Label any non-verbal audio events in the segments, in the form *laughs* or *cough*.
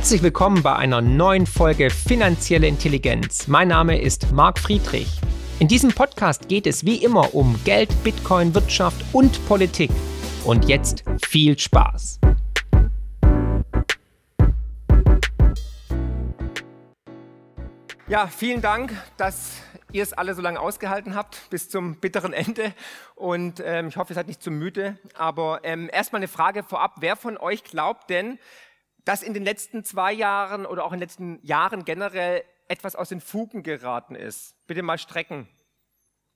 Herzlich willkommen bei einer neuen Folge Finanzielle Intelligenz. Mein Name ist Marc Friedrich. In diesem Podcast geht es wie immer um Geld, Bitcoin, Wirtschaft und Politik. Und jetzt viel Spaß. Ja, vielen Dank, dass ihr es alle so lange ausgehalten habt bis zum bitteren Ende. Und ähm, ich hoffe, ihr seid nicht zu müde. Aber ähm, erstmal eine Frage vorab. Wer von euch glaubt denn, dass in den letzten zwei Jahren oder auch in den letzten Jahren generell etwas aus den Fugen geraten ist. Bitte mal strecken.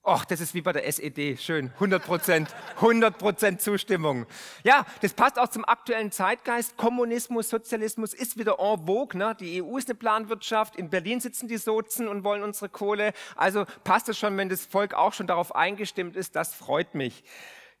Och, das ist wie bei der SED. Schön. 100 Prozent. *laughs* 100 Prozent Zustimmung. Ja, das passt auch zum aktuellen Zeitgeist. Kommunismus, Sozialismus ist wieder en vogue. Ne? Die EU ist eine Planwirtschaft. In Berlin sitzen die Sozen und wollen unsere Kohle. Also passt es schon, wenn das Volk auch schon darauf eingestimmt ist. Das freut mich.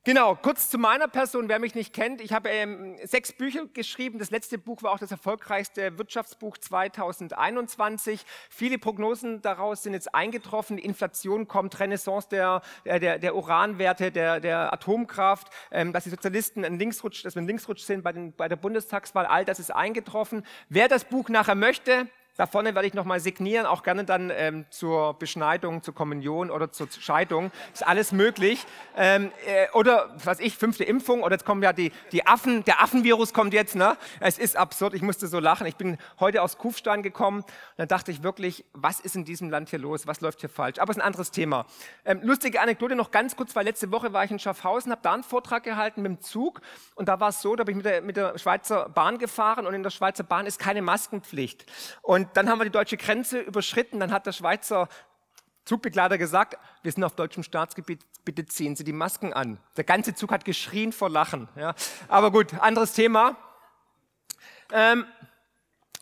Genau, kurz zu meiner Person, wer mich nicht kennt. Ich habe ähm, sechs Bücher geschrieben. Das letzte Buch war auch das erfolgreichste Wirtschaftsbuch 2021. Viele Prognosen daraus sind jetzt eingetroffen. Inflation kommt, Renaissance der, der, der Uranwerte, der, der Atomkraft, ähm, dass die Sozialisten ein Linksrutsch, dass wir ein Linksrutsch sind bei, den, bei der Bundestagswahl. All das ist eingetroffen. Wer das Buch nachher möchte, da vorne werde ich nochmal signieren, auch gerne dann ähm, zur Beschneidung, zur Kommunion oder zur Scheidung. Ist alles möglich. Ähm, äh, oder, was ich, fünfte Impfung. Oder jetzt kommen ja die, die Affen, der Affenvirus kommt jetzt. Ne? Es ist absurd, ich musste so lachen. Ich bin heute aus Kufstein gekommen und dann dachte ich wirklich, was ist in diesem Land hier los? Was läuft hier falsch? Aber es ist ein anderes Thema. Ähm, lustige Anekdote noch ganz kurz, weil letzte Woche war ich in Schaffhausen, habe da einen Vortrag gehalten mit dem Zug. Und da war es so, da bin ich mit der, mit der Schweizer Bahn gefahren und in der Schweizer Bahn ist keine Maskenpflicht. Und und dann haben wir die deutsche Grenze überschritten. Dann hat der Schweizer Zugbegleiter gesagt, wir sind auf deutschem Staatsgebiet, bitte ziehen Sie die Masken an. Der ganze Zug hat geschrien vor Lachen. Ja. Aber gut, anderes Thema. Ähm,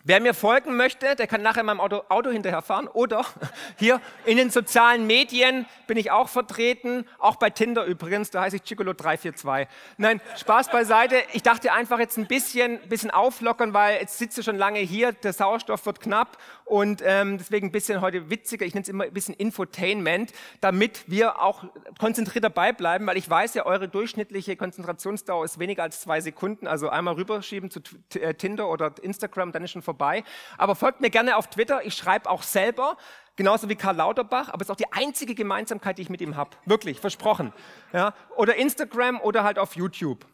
Wer mir folgen möchte, der kann nachher in meinem Auto, Auto hinterherfahren. Oder *laughs* hier in den sozialen Medien bin ich auch vertreten, auch bei Tinder übrigens, da heiße ich Chicolo342. Nein, Spaß beiseite. Ich dachte einfach jetzt ein bisschen, bisschen auflockern, weil jetzt sitze schon lange hier, der Sauerstoff wird knapp und ähm, deswegen ein bisschen heute witziger, ich nenne es immer ein bisschen Infotainment, damit wir auch konzentriert dabei bleiben, weil ich weiß ja, eure durchschnittliche Konzentrationsdauer ist weniger als zwei Sekunden, also einmal rüberschieben zu äh, Tinder oder Instagram, dann ist schon vorbei. Aber folgt mir gerne auf Twitter. Ich schreibe auch selber, genauso wie Karl Lauterbach. Aber es ist auch die einzige Gemeinsamkeit, die ich mit ihm habe. Wirklich, versprochen. Ja? Oder Instagram oder halt auf YouTube.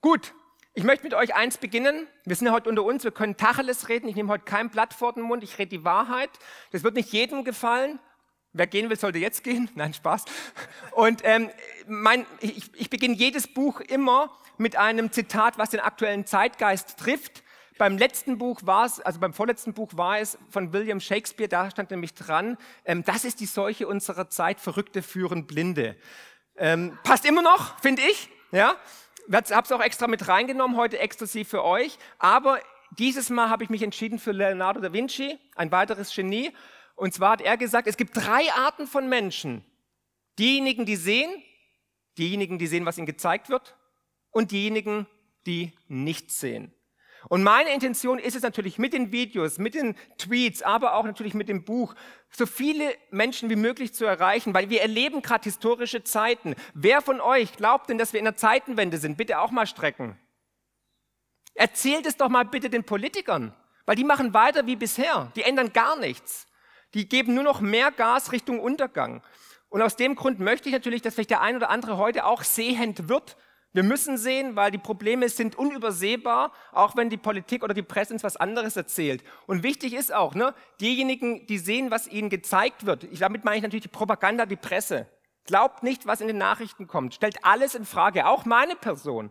Gut, ich möchte mit euch eins beginnen. Wir sind ja heute unter uns, wir können Tacheles reden. Ich nehme heute kein Blatt vor den Mund, ich rede die Wahrheit. Das wird nicht jedem gefallen. Wer gehen will, sollte jetzt gehen. *laughs* Nein, Spaß. Und ähm, mein, ich, ich beginne jedes Buch immer mit einem Zitat, was den aktuellen Zeitgeist trifft. Beim letzten Buch war es, also beim vorletzten Buch war es von William Shakespeare, da stand nämlich dran, ähm, das ist die Seuche unserer Zeit, Verrückte führen Blinde. Ähm, passt immer noch, finde ich. Ja, habe es auch extra mit reingenommen, heute exklusiv für euch. Aber dieses Mal habe ich mich entschieden für Leonardo da Vinci, ein weiteres Genie. Und zwar hat er gesagt, es gibt drei Arten von Menschen. Diejenigen, die sehen, diejenigen, die sehen, was ihnen gezeigt wird, und diejenigen, die nichts sehen. Und meine Intention ist es natürlich mit den Videos, mit den Tweets, aber auch natürlich mit dem Buch, so viele Menschen wie möglich zu erreichen, weil wir erleben gerade historische Zeiten. Wer von euch glaubt denn, dass wir in der Zeitenwende sind? Bitte auch mal strecken. Erzählt es doch mal bitte den Politikern, weil die machen weiter wie bisher. Die ändern gar nichts. Die geben nur noch mehr Gas Richtung Untergang. Und aus dem Grund möchte ich natürlich, dass vielleicht der ein oder andere heute auch sehend wird wir müssen sehen, weil die Probleme sind unübersehbar, auch wenn die Politik oder die Presse uns was anderes erzählt. Und wichtig ist auch, ne, diejenigen, die sehen, was ihnen gezeigt wird. Ich, damit meine ich natürlich die Propaganda, die Presse. Glaubt nicht, was in den Nachrichten kommt. Stellt alles in Frage, auch meine Person.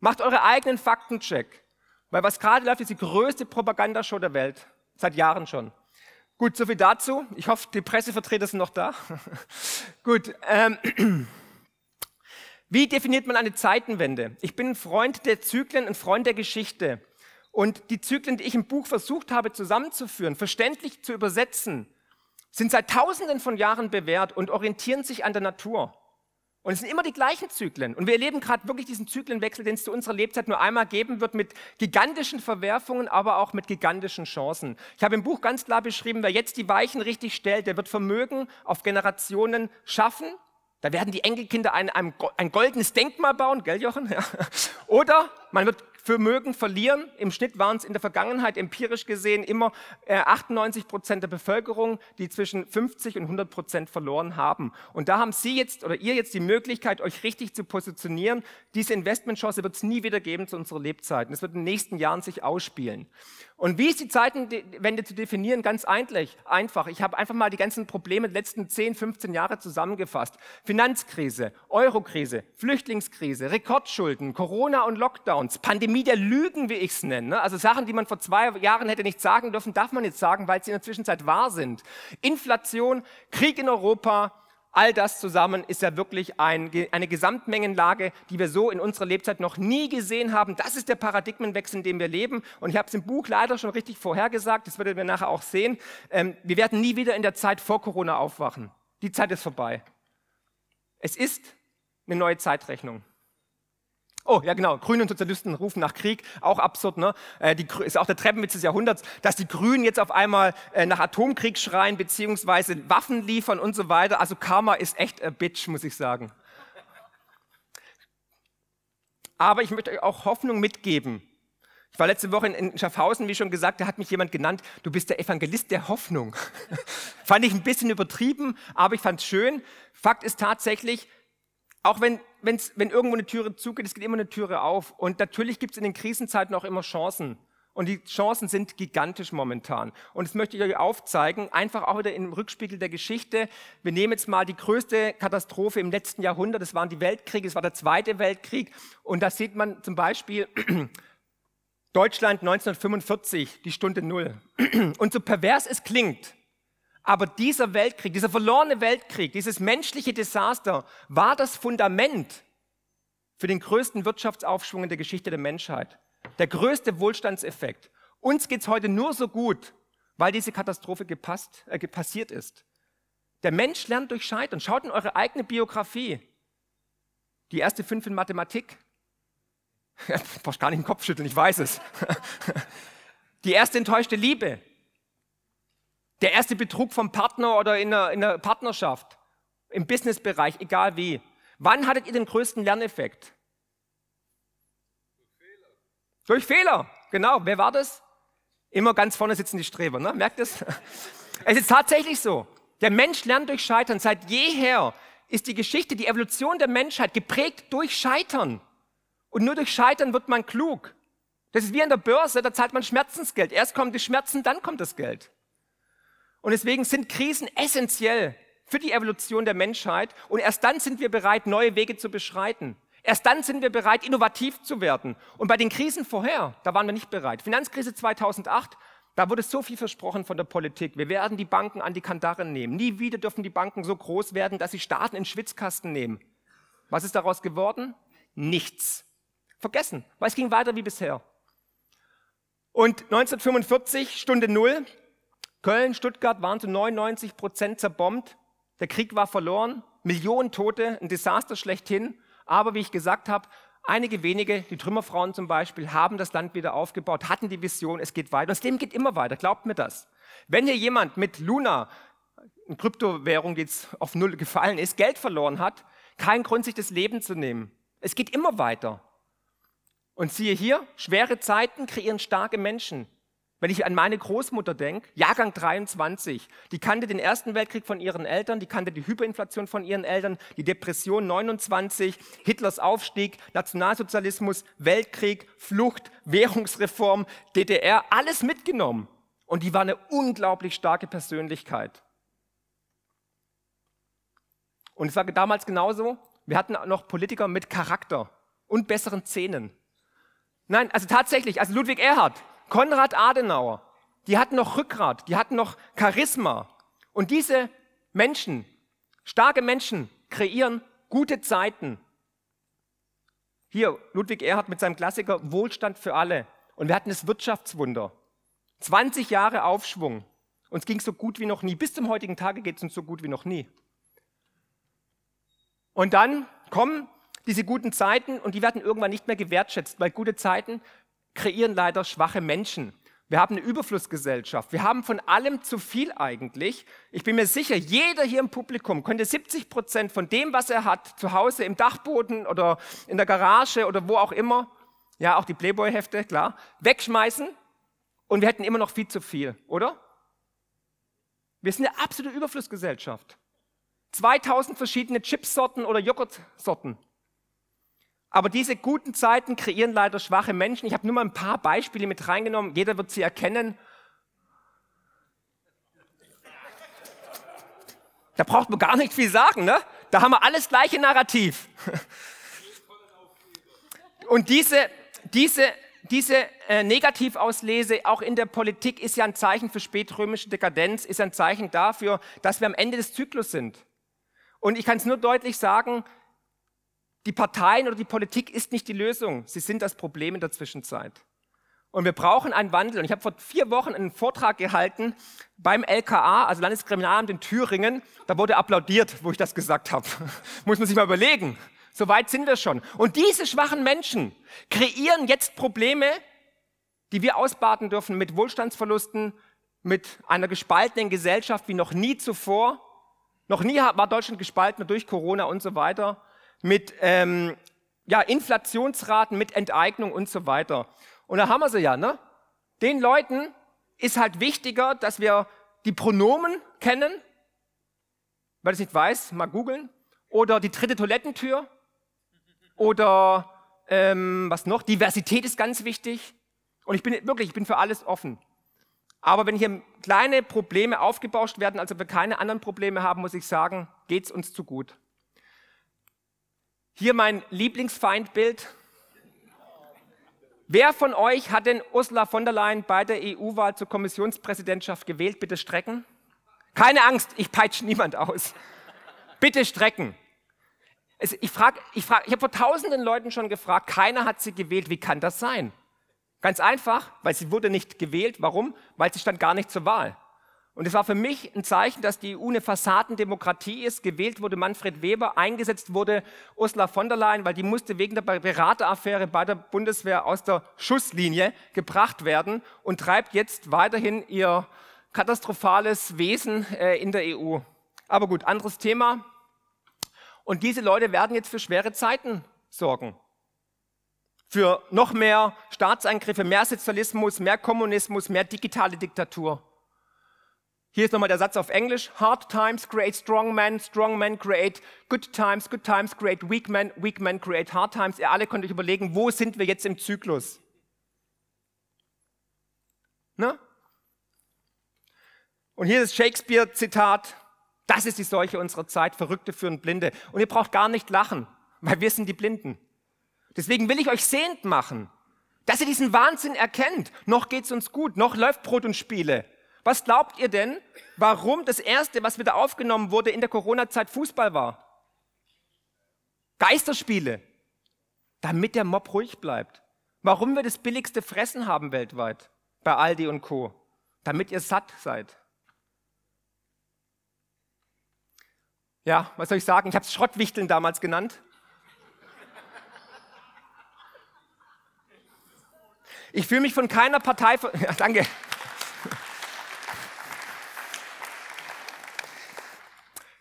Macht eure eigenen Faktencheck. Weil was gerade läuft, ist die größte Propagandashow der Welt. Seit Jahren schon. Gut, soviel dazu. Ich hoffe, die Pressevertreter sind noch da. *laughs* Gut. Ähm, *clears throat* Wie definiert man eine Zeitenwende? Ich bin ein Freund der Zyklen, ein Freund der Geschichte. Und die Zyklen, die ich im Buch versucht habe zusammenzuführen, verständlich zu übersetzen, sind seit Tausenden von Jahren bewährt und orientieren sich an der Natur. Und es sind immer die gleichen Zyklen. Und wir erleben gerade wirklich diesen Zyklenwechsel, den es zu unserer Lebzeit nur einmal geben wird, mit gigantischen Verwerfungen, aber auch mit gigantischen Chancen. Ich habe im Buch ganz klar beschrieben, wer jetzt die Weichen richtig stellt, der wird Vermögen auf Generationen schaffen da werden die Enkelkinder ein, ein, ein goldenes Denkmal bauen, gell Jochen? Ja. Oder man wird Vermögen verlieren. Im Schnitt waren es in der Vergangenheit empirisch gesehen immer 98 äh, Prozent der Bevölkerung, die zwischen 50 und 100 Prozent verloren haben. Und da haben Sie jetzt oder ihr jetzt die Möglichkeit, euch richtig zu positionieren. Diese Investmentchance wird es nie wieder geben zu unserer Lebzeit. Es wird in den nächsten Jahren sich ausspielen. Und wie ist die Zeitenwende zu definieren? Ganz einfach. Ich habe einfach mal die ganzen Probleme der letzten 10, 15 Jahre zusammengefasst. Finanzkrise, Eurokrise, Flüchtlingskrise, Rekordschulden, Corona und Lockdowns, Pandemie der Lügen, wie ich es nenne. Ne? Also Sachen, die man vor zwei Jahren hätte nicht sagen dürfen, darf man jetzt sagen, weil sie in der Zwischenzeit wahr sind. Inflation, Krieg in Europa, All das zusammen ist ja wirklich ein, eine Gesamtmengenlage, die wir so in unserer Lebzeit noch nie gesehen haben. Das ist der Paradigmenwechsel, in dem wir leben. Und ich habe es im Buch leider schon richtig vorhergesagt, das werdet ihr nachher auch sehen. Ähm, wir werden nie wieder in der Zeit vor Corona aufwachen. Die Zeit ist vorbei. Es ist eine neue Zeitrechnung. Oh, ja genau, Grüne und Sozialisten rufen nach Krieg, auch absurd, ne? Äh, die, ist auch der Treppenwitz des Jahrhunderts, dass die Grünen jetzt auf einmal äh, nach Atomkrieg schreien, beziehungsweise Waffen liefern und so weiter. Also Karma ist echt a bitch, muss ich sagen. Aber ich möchte euch auch Hoffnung mitgeben. Ich war letzte Woche in Schaffhausen, wie schon gesagt, da hat mich jemand genannt, du bist der Evangelist der Hoffnung. *laughs* fand ich ein bisschen übertrieben, aber ich fand es schön. Fakt ist tatsächlich, auch wenn, wenn's, wenn irgendwo eine Türe zugeht, es geht immer eine Türe auf. Und natürlich gibt es in den Krisenzeiten auch immer Chancen. Und die Chancen sind gigantisch momentan. Und das möchte ich euch aufzeigen, einfach auch wieder im Rückspiegel der Geschichte. Wir nehmen jetzt mal die größte Katastrophe im letzten Jahrhundert, das waren die Weltkriege, es war der Zweite Weltkrieg. Und da sieht man zum Beispiel *clears throat* Deutschland 1945, die Stunde Null. *clears throat* Und so pervers es klingt, aber dieser Weltkrieg, dieser verlorene Weltkrieg, dieses menschliche Desaster war das Fundament für den größten Wirtschaftsaufschwung in der Geschichte der Menschheit. Der größte Wohlstandseffekt. Uns geht es heute nur so gut, weil diese Katastrophe gepasst, äh, passiert ist. Der Mensch lernt durch Scheitern. Schaut in eure eigene Biografie. Die erste fünf in Mathematik. *laughs* Brauchst gar nicht den Kopf schütteln, ich weiß es. *laughs* Die erste enttäuschte Liebe. Der erste Betrug vom Partner oder in einer, in einer Partnerschaft, im Businessbereich, egal wie. Wann hattet ihr den größten Lerneffekt? Durch Fehler. Durch Fehler, genau. Wer war das? Immer ganz vorne sitzen die Streber, ne? merkt es? *laughs* Es ist tatsächlich so. Der Mensch lernt durch Scheitern. Seit jeher ist die Geschichte, die Evolution der Menschheit geprägt durch Scheitern. Und nur durch Scheitern wird man klug. Das ist wie an der Börse, da zahlt man Schmerzensgeld. Erst kommen die Schmerzen, dann kommt das Geld. Und deswegen sind Krisen essentiell für die Evolution der Menschheit. Und erst dann sind wir bereit, neue Wege zu beschreiten. Erst dann sind wir bereit, innovativ zu werden. Und bei den Krisen vorher, da waren wir nicht bereit. Finanzkrise 2008, da wurde so viel versprochen von der Politik. Wir werden die Banken an die Kandare nehmen. Nie wieder dürfen die Banken so groß werden, dass sie Staaten in Schwitzkasten nehmen. Was ist daraus geworden? Nichts. Vergessen, weil es ging weiter wie bisher. Und 1945, Stunde Null, Köln, Stuttgart waren zu 99 Prozent zerbombt. Der Krieg war verloren, Millionen Tote, ein Desaster schlechthin. Aber wie ich gesagt habe, einige wenige, die Trümmerfrauen zum Beispiel, haben das Land wieder aufgebaut, hatten die Vision, es geht weiter. Und das Leben geht immer weiter, glaubt mir das. Wenn hier jemand mit Luna, eine Kryptowährung, die jetzt auf Null gefallen ist, Geld verloren hat, kein Grund, sich das Leben zu nehmen. Es geht immer weiter. Und siehe hier, schwere Zeiten kreieren starke Menschen. Wenn ich an meine Großmutter denke, Jahrgang 23, die kannte den Ersten Weltkrieg von ihren Eltern, die kannte die Hyperinflation von ihren Eltern, die Depression 29, Hitlers Aufstieg, Nationalsozialismus, Weltkrieg, Flucht, Währungsreform, DDR, alles mitgenommen. Und die war eine unglaublich starke Persönlichkeit. Und es war damals genauso, wir hatten noch Politiker mit Charakter und besseren Zähnen. Nein, also tatsächlich, also Ludwig Erhard, Konrad Adenauer, die hatten noch Rückgrat, die hatten noch Charisma. Und diese Menschen, starke Menschen, kreieren gute Zeiten. Hier, Ludwig Erhard mit seinem Klassiker Wohlstand für alle. Und wir hatten das Wirtschaftswunder. 20 Jahre Aufschwung. Uns ging es so gut wie noch nie. Bis zum heutigen Tage geht es uns so gut wie noch nie. Und dann kommen diese guten Zeiten und die werden irgendwann nicht mehr gewertschätzt, weil gute Zeiten kreieren leider schwache Menschen. Wir haben eine Überflussgesellschaft. Wir haben von allem zu viel eigentlich. Ich bin mir sicher, jeder hier im Publikum könnte 70 Prozent von dem, was er hat, zu Hause im Dachboden oder in der Garage oder wo auch immer, ja, auch die Playboy-Hefte, klar, wegschmeißen und wir hätten immer noch viel zu viel, oder? Wir sind eine absolute Überflussgesellschaft. 2000 verschiedene Chipsorten oder Joghurtsorten. Aber diese guten Zeiten kreieren leider schwache Menschen. Ich habe nur mal ein paar Beispiele mit reingenommen. Jeder wird sie erkennen. Da braucht man gar nicht viel sagen, ne? Da haben wir alles gleiche Narrativ. Und diese, diese, diese äh, Negativauslese auch in der Politik ist ja ein Zeichen für spätrömische Dekadenz, ist ein Zeichen dafür, dass wir am Ende des Zyklus sind. Und ich kann es nur deutlich sagen, die Parteien oder die Politik ist nicht die Lösung. Sie sind das Problem in der Zwischenzeit. Und wir brauchen einen Wandel. Und ich habe vor vier Wochen einen Vortrag gehalten beim LKA, also Landeskriminalamt in Thüringen. Da wurde applaudiert, wo ich das gesagt habe. *laughs* Muss man sich mal überlegen. So weit sind wir schon. Und diese schwachen Menschen kreieren jetzt Probleme, die wir ausbaden dürfen mit Wohlstandsverlusten, mit einer gespaltenen Gesellschaft wie noch nie zuvor. Noch nie war Deutschland gespalten durch Corona und so weiter. Mit ähm, ja, Inflationsraten, mit Enteignung und so weiter. Und da haben wir sie ja, ne? Den Leuten ist halt wichtiger, dass wir die Pronomen kennen. Wer das nicht weiß, mal googeln. Oder die dritte Toilettentür. Oder ähm, was noch? Diversität ist ganz wichtig. Und ich bin wirklich, ich bin für alles offen. Aber wenn hier kleine Probleme aufgebauscht werden, also wir keine anderen Probleme haben, muss ich sagen, geht es uns zu gut. Hier mein Lieblingsfeindbild. Wer von euch hat denn Ursula von der Leyen bei der EU-Wahl zur Kommissionspräsidentschaft gewählt? Bitte strecken. Keine Angst, ich peitsche niemand aus. Bitte strecken. Ich, frag, ich, frag, ich habe vor tausenden Leuten schon gefragt, keiner hat sie gewählt. Wie kann das sein? Ganz einfach, weil sie wurde nicht gewählt. Warum? Weil sie stand gar nicht zur Wahl. Und es war für mich ein Zeichen, dass die EU eine Fassadendemokratie ist. Gewählt wurde Manfred Weber, eingesetzt wurde Ursula von der Leyen, weil die musste wegen der Berateraffäre bei der Bundeswehr aus der Schusslinie gebracht werden und treibt jetzt weiterhin ihr katastrophales Wesen äh, in der EU. Aber gut, anderes Thema. Und diese Leute werden jetzt für schwere Zeiten sorgen. Für noch mehr Staatseingriffe, mehr Sozialismus, mehr Kommunismus, mehr digitale Diktatur. Hier ist nochmal der Satz auf Englisch. Hard times create strong men, strong men create good times, good times create weak men, weak men create hard times. Ihr alle könnt euch überlegen, wo sind wir jetzt im Zyklus? Ne? Und hier ist Shakespeare-Zitat. Das ist die Seuche unserer Zeit. Verrückte führen Blinde. Und ihr braucht gar nicht lachen, weil wir sind die Blinden. Deswegen will ich euch sehend machen, dass ihr diesen Wahnsinn erkennt. Noch geht's uns gut, noch läuft Brot und Spiele. Was glaubt ihr denn, warum das erste, was wieder aufgenommen wurde in der Corona-Zeit Fußball war? Geisterspiele. Damit der Mob ruhig bleibt. Warum wir das billigste Fressen haben weltweit bei Aldi und Co. Damit ihr satt seid. Ja, was soll ich sagen? Ich habe es Schrottwichteln damals genannt. Ich fühle mich von keiner Partei. *laughs* Ja, danke.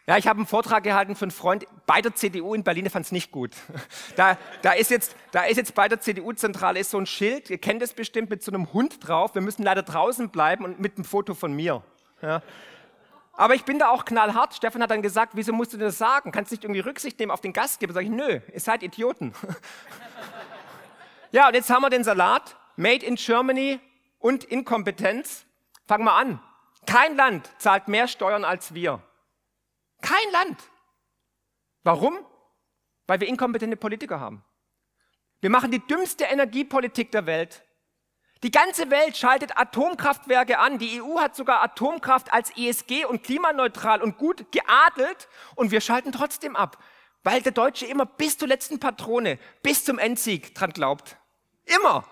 Ja, ich habe einen Vortrag gehalten für einen Freund bei der CDU in Berlin, der fand es nicht gut. *laughs* Da, da, ist jetzt, da ist jetzt bei der CDU-Zentrale so ein Schild, ihr kennt es bestimmt, mit so einem Hund drauf. Wir müssen leider draußen bleiben und mit einem Foto von mir. Ja. Aber ich bin da auch knallhart. Stefan hat dann gesagt, wieso musst du das sagen? Kannst du nicht irgendwie Rücksicht nehmen auf den Gastgeber? Sag ich, nö, ihr seid Idioten. *laughs* ja, und jetzt haben wir den Salat. Made in Germany und Inkompetenz. Fangen wir an. Kein Land zahlt mehr Steuern als wir. Kein Land. Warum? Weil wir inkompetente Politiker haben. Wir machen die dümmste Energiepolitik der Welt. Die ganze Welt schaltet Atomkraftwerke an. Die EU hat sogar Atomkraft als ESG und klimaneutral und gut geadelt und wir schalten trotzdem ab, weil der Deutsche immer bis zur letzten Patrone, bis zum Endsieg dran glaubt. Immer.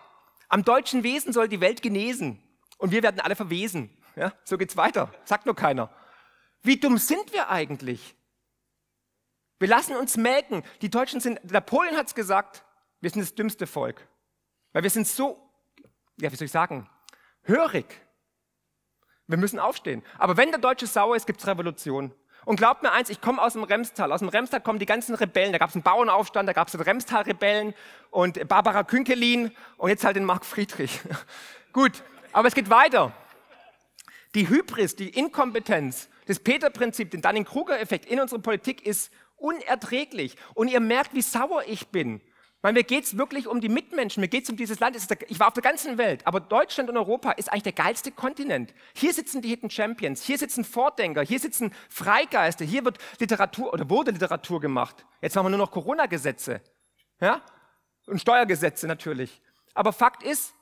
Am deutschen Wesen soll die Welt genesen und wir werden alle verwesen. Ja, so geht's weiter. Sagt nur keiner. Wie dumm sind wir eigentlich? Wir lassen uns melken. Die Deutschen sind, Napoleon hat es gesagt, wir sind das dümmste Volk. Weil wir sind so ja, wie soll ich sagen, hörig. Wir müssen aufstehen. Aber wenn der Deutsche sauer ist, gibt es Revolution. Und glaubt mir eins, ich komme aus dem Remstal. Aus dem Remstal kommen die ganzen Rebellen. Da gab es einen Bauernaufstand, da gab es den Remstal-Rebellen und Barbara Künkelin und jetzt halt den Mark Friedrich. *laughs* Gut, aber es geht weiter. Die Hybris, die Inkompetenz, das Peter-Prinzip, den Dunning-Kruger-Effekt in unserer Politik ist unerträglich. Und ihr merkt, wie sauer ich bin. Weil mir geht es wirklich um die Mitmenschen, mir geht es um dieses Land. Ich war auf der ganzen Welt, aber Deutschland und Europa ist eigentlich der geilste Kontinent. Hier sitzen die Hidden Champions, hier sitzen Vordenker, hier sitzen Freigeister, hier wird Literatur oder wurde Literatur gemacht. Jetzt haben wir nur noch Corona-Gesetze ja? und Steuergesetze natürlich. Aber Fakt ist,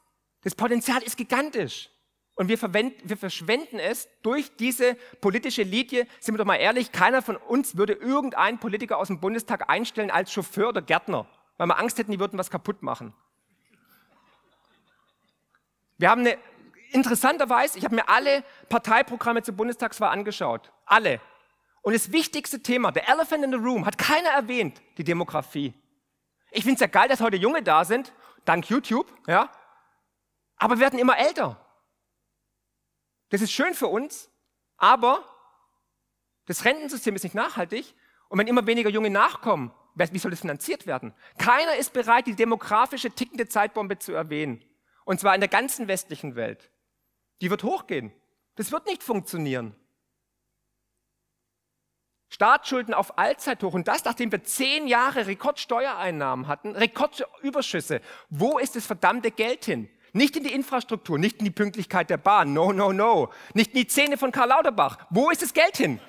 das Potenzial ist gigantisch. Und wir, wir, verschwenden es durch diese politische Linie. Sind wir doch mal ehrlich, keiner von uns würde irgendeinen Politiker aus dem Bundestag einstellen als Chauffeur oder Gärtner, weil wir Angst hätten, die würden was kaputt machen. Wir haben eine, interessanterweise, ich habe mir alle Parteiprogramme zur Bundestagswahl angeschaut. Alle. Und das wichtigste Thema, der Elephant in the Room, hat keiner erwähnt, die Demografie. Ich finde es ja geil, dass heute Junge da sind, dank YouTube, ja. Aber wir werden immer älter. Das ist schön für uns, aber das Rentensystem ist nicht nachhaltig. Und wenn immer weniger Junge nachkommen, wie soll das finanziert werden? Keiner ist bereit, die demografische tickende Zeitbombe zu erwähnen. Und zwar in der ganzen westlichen Welt. Die wird hochgehen. Das wird nicht funktionieren. Staatsschulden auf Allzeithoch und das, nachdem wir zehn Jahre Rekordsteuereinnahmen hatten, Rekordüberschüsse. Wo ist das verdammte Geld hin? Nicht in die Infrastruktur, nicht in die Pünktlichkeit der Bahn, no, no, no. Nicht in die Zähne von Karl Lauterbach. Wo ist das Geld hin?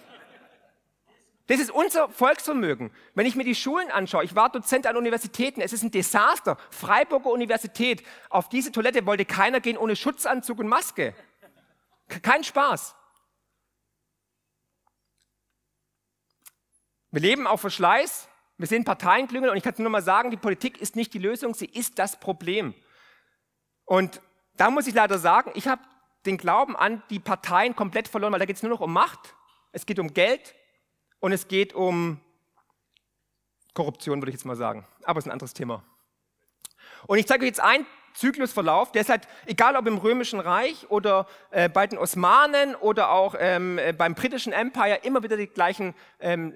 Das ist unser Volksvermögen. Wenn ich mir die Schulen anschaue, ich war Dozent an Universitäten, es ist ein Desaster. Freiburger Universität, auf diese Toilette wollte keiner gehen ohne Schutzanzug und Maske. Kein Spaß. Wir leben auf Verschleiß, wir sehen Parteienklüngel und ich kann nur mal sagen, die Politik ist nicht die Lösung, sie ist das Problem. Und da muss ich leider sagen, ich habe den Glauben an die Parteien komplett verloren, weil da geht es nur noch um Macht, es geht um Geld und es geht um Korruption, würde ich jetzt mal sagen. Aber es ist ein anderes Thema. Und ich zeige euch jetzt ein Zyklusverlauf, der ist halt, egal ob im Römischen Reich oder äh, bei den Osmanen oder auch ähm, äh, beim britischen Empire, immer wieder die gleichen ähm,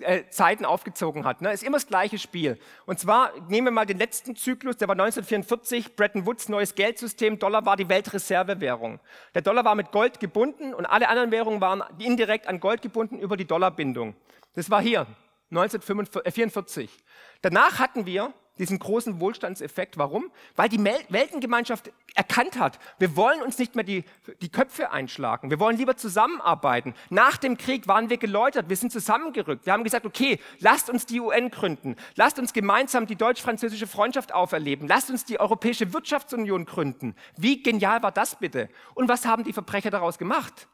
äh, äh, Zeiten aufgezogen hat. Ne? Ist immer das gleiche Spiel. Und zwar nehmen wir mal den letzten Zyklus, der war 1944, Bretton Woods, neues Geldsystem, Dollar war die Weltreservewährung. Der Dollar war mit Gold gebunden und alle anderen Währungen waren indirekt an Gold gebunden über die Dollarbindung. Das war hier, 1944. Danach hatten wir diesen großen Wohlstandseffekt. Warum? Weil die Weltengemeinschaft erkannt hat, wir wollen uns nicht mehr die, die Köpfe einschlagen, wir wollen lieber zusammenarbeiten. Nach dem Krieg waren wir geläutert, wir sind zusammengerückt. Wir haben gesagt, okay, lasst uns die UN gründen, lasst uns gemeinsam die deutsch-französische Freundschaft auferleben, lasst uns die Europäische Wirtschaftsunion gründen. Wie genial war das bitte? Und was haben die Verbrecher daraus gemacht?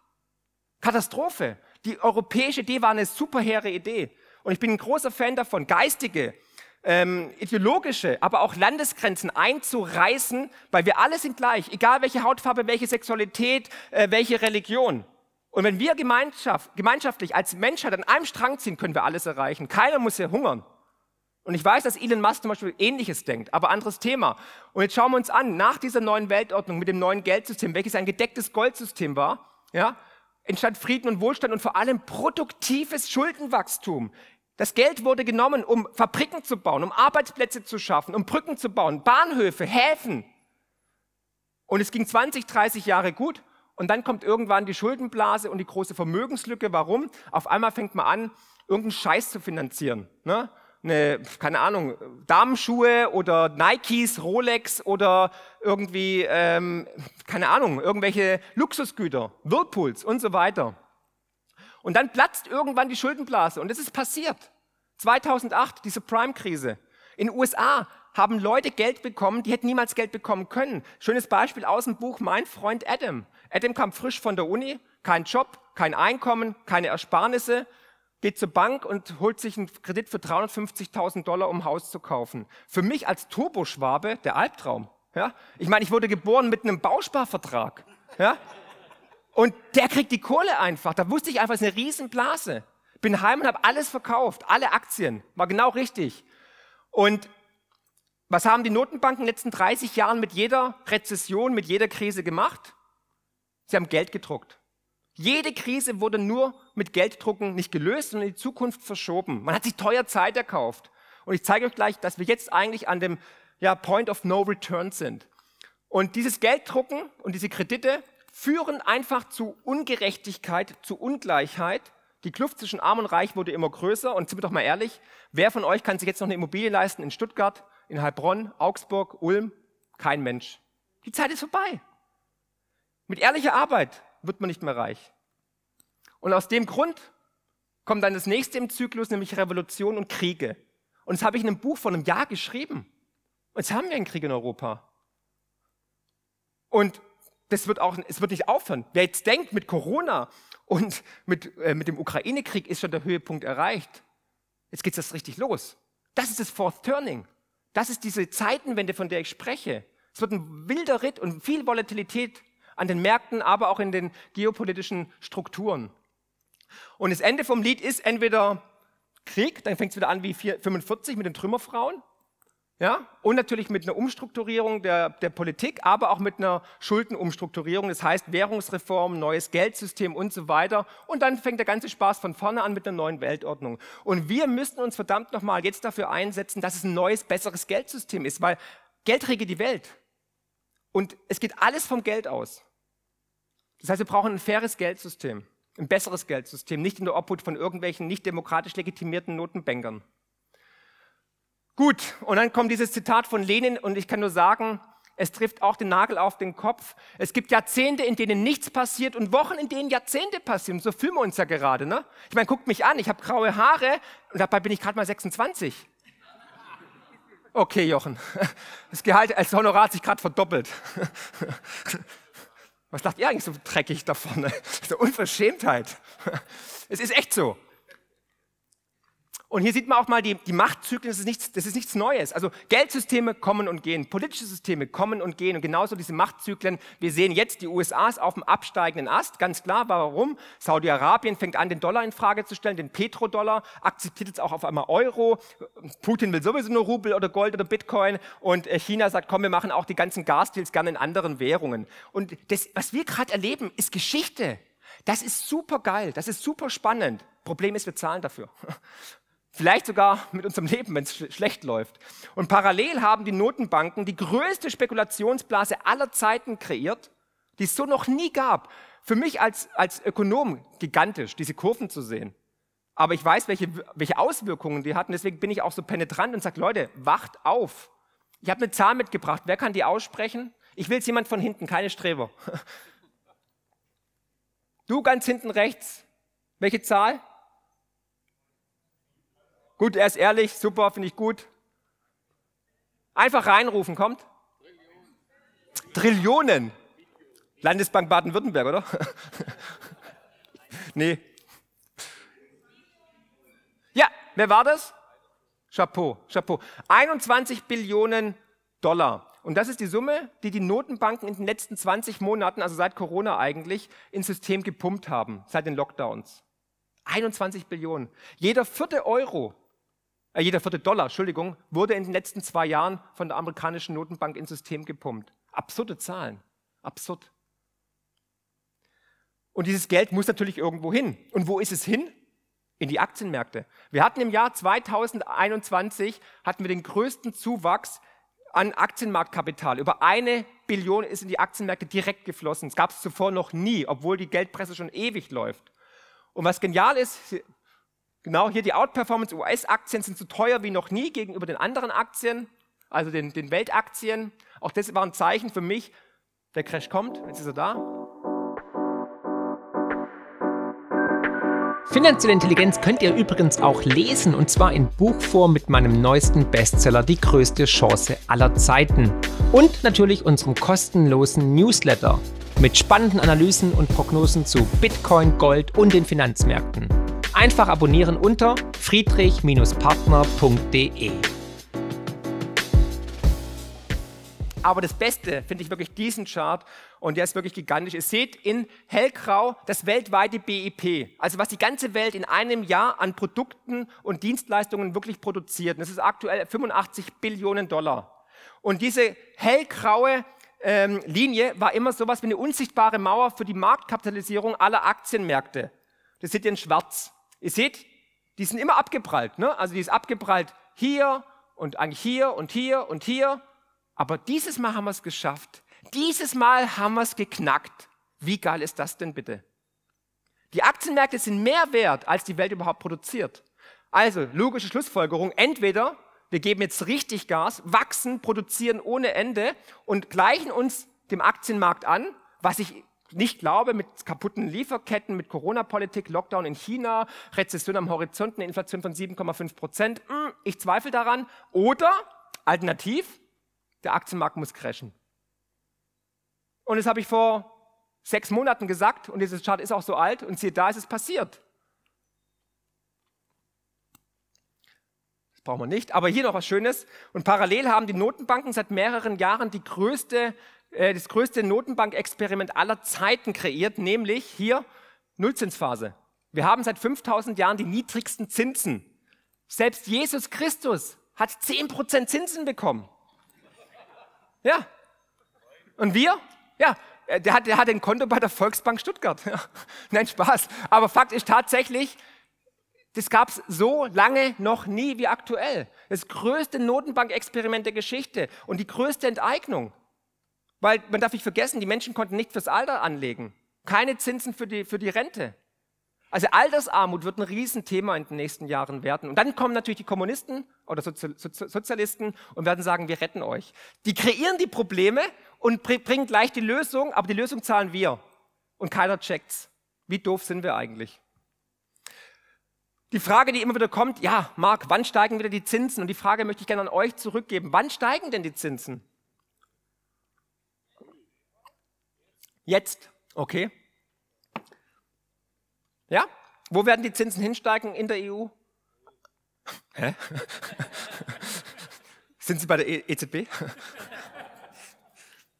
Katastrophe. Die europäische Idee war eine superhehre Idee. Und ich bin ein großer Fan davon, geistige, ähm, ideologische, aber auch Landesgrenzen einzureißen, weil wir alle sind gleich, egal welche Hautfarbe, welche Sexualität, äh, welche Religion. Und wenn wir Gemeinschaft, gemeinschaftlich als Menschheit an einem Strang ziehen, können wir alles erreichen. Keiner muss hier hungern. Und ich weiß, dass Elon Musk zum Beispiel Ähnliches denkt, aber anderes Thema. Und jetzt schauen wir uns an, nach dieser neuen Weltordnung mit dem neuen Geldsystem, welches ein gedecktes Goldsystem war, ja, entstand Frieden und Wohlstand und vor allem produktives Schuldenwachstum. Das Geld wurde genommen, um Fabriken zu bauen, um Arbeitsplätze zu schaffen, um Brücken zu bauen, Bahnhöfe, Häfen. Und es ging 20, 30 Jahre gut. Und dann kommt irgendwann die Schuldenblase und die große Vermögenslücke. Warum? Auf einmal fängt man an, irgendeinen Scheiß zu finanzieren. Ne? Eine, keine Ahnung, Damenschuhe oder Nikes, Rolex oder irgendwie, ähm, keine Ahnung, irgendwelche Luxusgüter, Whirlpools und so weiter. Und dann platzt irgendwann die Schuldenblase. Und es ist passiert. 2008, diese Prime-Krise. In den USA haben Leute Geld bekommen, die hätten niemals Geld bekommen können. Schönes Beispiel aus dem Buch Mein Freund Adam. Adam kam frisch von der Uni, kein Job, kein Einkommen, keine Ersparnisse, geht zur Bank und holt sich einen Kredit für 350.000 Dollar, um ein Haus zu kaufen. Für mich als Turboschwabe der Albtraum. Ja? Ich meine, ich wurde geboren mit einem Bausparvertrag. Ja? Und der kriegt die Kohle einfach. Da wusste ich einfach, es ist eine Riesenblase. Bin heim und habe alles verkauft, alle Aktien. War genau richtig. Und was haben die Notenbanken in den letzten 30 Jahren mit jeder Rezession, mit jeder Krise gemacht? Sie haben Geld gedruckt. Jede Krise wurde nur mit Gelddrucken nicht gelöst, sondern in die Zukunft verschoben. Man hat sich teuer Zeit erkauft. Und ich zeige euch gleich, dass wir jetzt eigentlich an dem ja, Point of No Return sind. Und dieses Gelddrucken und diese Kredite führen einfach zu Ungerechtigkeit, zu Ungleichheit. Die Kluft zwischen Arm und Reich wurde immer größer. Und sind wir doch mal ehrlich, wer von euch kann sich jetzt noch eine Immobilie leisten in Stuttgart, in Heilbronn, Augsburg, Ulm? Kein Mensch. Die Zeit ist vorbei. Mit ehrlicher Arbeit wird man nicht mehr reich. Und aus dem Grund kommt dann das nächste im Zyklus, nämlich Revolution und Kriege. Und das habe ich in einem Buch von einem Jahr geschrieben. Und jetzt haben wir einen Krieg in Europa. Und das wird auch, es wird nicht aufhören. Wer jetzt denkt, mit Corona und mit, äh, mit dem Ukraine-Krieg ist schon der Höhepunkt erreicht. Jetzt geht es richtig los. Das ist das Fourth Turning. Das ist diese Zeitenwende, von der ich spreche. Es wird ein wilder Ritt und viel Volatilität an den Märkten, aber auch in den geopolitischen Strukturen. Und das Ende vom Lied ist entweder Krieg, dann fängt es wieder an wie 45 mit den Trümmerfrauen, ja, und natürlich mit einer Umstrukturierung der, der Politik, aber auch mit einer Schuldenumstrukturierung, das heißt Währungsreform, neues Geldsystem und so weiter. Und dann fängt der ganze Spaß von vorne an mit einer neuen Weltordnung. Und wir müssen uns verdammt nochmal jetzt dafür einsetzen, dass es ein neues, besseres Geldsystem ist, weil Geld regelt die Welt. Und es geht alles vom Geld aus. Das heißt, wir brauchen ein faires Geldsystem, ein besseres Geldsystem, nicht in der Obhut von irgendwelchen nicht demokratisch legitimierten Notenbankern. Gut, und dann kommt dieses Zitat von Lenin und ich kann nur sagen, es trifft auch den Nagel auf den Kopf. Es gibt Jahrzehnte, in denen nichts passiert und Wochen, in denen Jahrzehnte passieren. So fühlen wir uns ja gerade. Ne? Ich meine, guckt mich an, ich habe graue Haare und dabei bin ich gerade mal 26. Okay, Jochen, *laughs* das Gehalt als Honorar hat sich gerade verdoppelt. *laughs* Was dacht ihr eigentlich so dreckig da vorne? Das *laughs* ist eine Unverschämtheit. Es ist echt so. Und hier sieht man auch mal die, die Machtzyklen, das ist, nichts, das ist nichts Neues. Also Geldsysteme kommen und gehen, politische Systeme kommen und gehen und genauso diese Machtzyklen. Wir sehen jetzt, die USA ist auf dem absteigenden Ast, ganz klar. Warum? Saudi-Arabien fängt an, den Dollar in Frage zu stellen, den Petrodollar, akzeptiert jetzt auch auf einmal Euro. Putin will sowieso nur Rubel oder Gold oder Bitcoin und äh, China sagt, komm, wir machen auch die ganzen Gasdeals gerne in anderen Währungen. Und das, was wir gerade erleben, ist Geschichte. Das ist super geil, das ist super spannend. Problem ist, wir zahlen dafür. Vielleicht sogar mit unserem Leben, wenn es sch schlecht läuft. Und parallel haben die Notenbanken die größte Spekulationsblase aller Zeiten kreiert, die es so noch nie gab. Für mich als, als Ökonom gigantisch, diese Kurven zu sehen. Aber ich weiß, welche, welche Auswirkungen die hatten. Deswegen bin ich auch so penetrant und sage, Leute, wacht auf. Ich habe eine Zahl mitgebracht. Wer kann die aussprechen? Ich will jemand von hinten, keine Streber. *laughs* Du ganz hinten rechts. Welche Zahl? Gut, er ist ehrlich, super, finde ich gut. Einfach reinrufen, kommt. Trillionen. Landesbank Baden-Württemberg, oder? *laughs* nee. Ja, wer war das? Chapeau, Chapeau. 21 Billionen Dollar. Und das ist die Summe, die die Notenbanken in den letzten 20 Monaten, also seit Corona eigentlich, ins System gepumpt haben, seit den Lockdowns. 21 Billionen. Jeder vierte Euro äh, jeder vierte Dollar, Entschuldigung, wurde in den letzten zwei Jahren von der amerikanischen Notenbank ins System gepumpt. Absurde Zahlen. Absurd. Und dieses Geld muss natürlich irgendwo hin. Und wo ist es hin? In die Aktienmärkte. Wir hatten im Jahr 2021 hatten wir den größten Zuwachs an Aktienmarktkapital. Über eine Billion ist in die Aktienmärkte direkt geflossen. Es gab es zuvor noch nie, obwohl die Geldpresse schon ewig läuft. Und was genial ist, Genau, hier die Outperformance US-Aktien sind so teuer wie noch nie gegenüber den anderen Aktien, also den, den Weltaktien. Auch das war ein Zeichen für mich, der Crash kommt. Jetzt ist er da. Finanzielle Intelligenz könnt ihr übrigens auch lesen und zwar in Buchform mit meinem neuesten Bestseller Die größte Chance aller Zeiten und natürlich unserem kostenlosen Newsletter mit spannenden Analysen und Prognosen zu Bitcoin, Gold und den Finanzmärkten. Einfach abonnieren unter friedrich-partner.de. Aber das Beste finde ich wirklich diesen Chart und der ist wirklich gigantisch. Ihr seht in hellgrau das weltweite BIP, also was die ganze Welt in einem Jahr an Produkten und Dienstleistungen wirklich produziert. Und das ist aktuell 85 Billionen Dollar. Und diese hellgraue ähm, Linie war immer sowas wie eine unsichtbare Mauer für die Marktkapitalisierung aller Aktienmärkte. Das seht ihr in schwarz. Ihr seht, die sind immer abgeprallt. Ne? Also die ist abgeprallt hier und eigentlich hier und hier und hier. Aber dieses Mal haben wir es geschafft. Dieses Mal haben wir es geknackt. Wie geil ist das denn bitte? Die Aktienmärkte sind mehr wert, als die Welt überhaupt produziert. Also, logische Schlussfolgerung, entweder wir geben jetzt richtig Gas, wachsen, produzieren ohne Ende und gleichen uns dem Aktienmarkt an, was ich nicht glaube, mit kaputten Lieferketten, mit Corona-Politik, Lockdown in China, Rezession am Horizont, eine Inflation von 7,5 Prozent. Hm, ich zweifle daran. Oder alternativ, der Aktienmarkt muss crashen. Und das habe ich vor sechs Monaten gesagt und dieses Chart ist auch so alt und siehe, da ist es passiert. Das brauchen wir nicht, aber hier noch was Schönes. Und parallel haben die Notenbanken seit mehreren Jahren die größte, äh, das größte Notenbankexperiment aller Zeiten kreiert, nämlich hier Nullzinsphase. Wir haben seit 5000 Jahren die niedrigsten Zinsen. Selbst Jesus Christus hat 10% Zinsen bekommen. Ja. Und wir? Ja, äh, der hat, der hat ein Konto bei der Volksbank Stuttgart. *laughs* Nein, Spaß. Aber Fakt ist tatsächlich, das gab es so lange noch nie wie aktuell. Das größte Notenbankexperiment der Geschichte und die größte Enteignung. Weil man darf nicht vergessen, die Menschen konnten nicht fürs Alter anlegen. Keine Zinsen für die, für die Rente. Also Altersarmut wird ein Riesenthema in den nächsten Jahren werden. Und dann kommen natürlich die Kommunisten oder Sozialisten und werden sagen, wir retten euch. Die kreieren die Probleme und bringen gleich die Lösung, aber die Lösung zahlen wir. Und keiner checkt's. Wie doof sind wir eigentlich? Die Frage, die immer wieder kommt, ja, Marc, wann steigen wieder die Zinsen? Und die Frage möchte ich gerne an euch zurückgeben. Wann steigen denn die Zinsen? Jetzt, okay. Ja? Wo werden die Zinsen hinsteigen in der EU? Hä? *laughs* Sind Sie bei der EZB? E *laughs*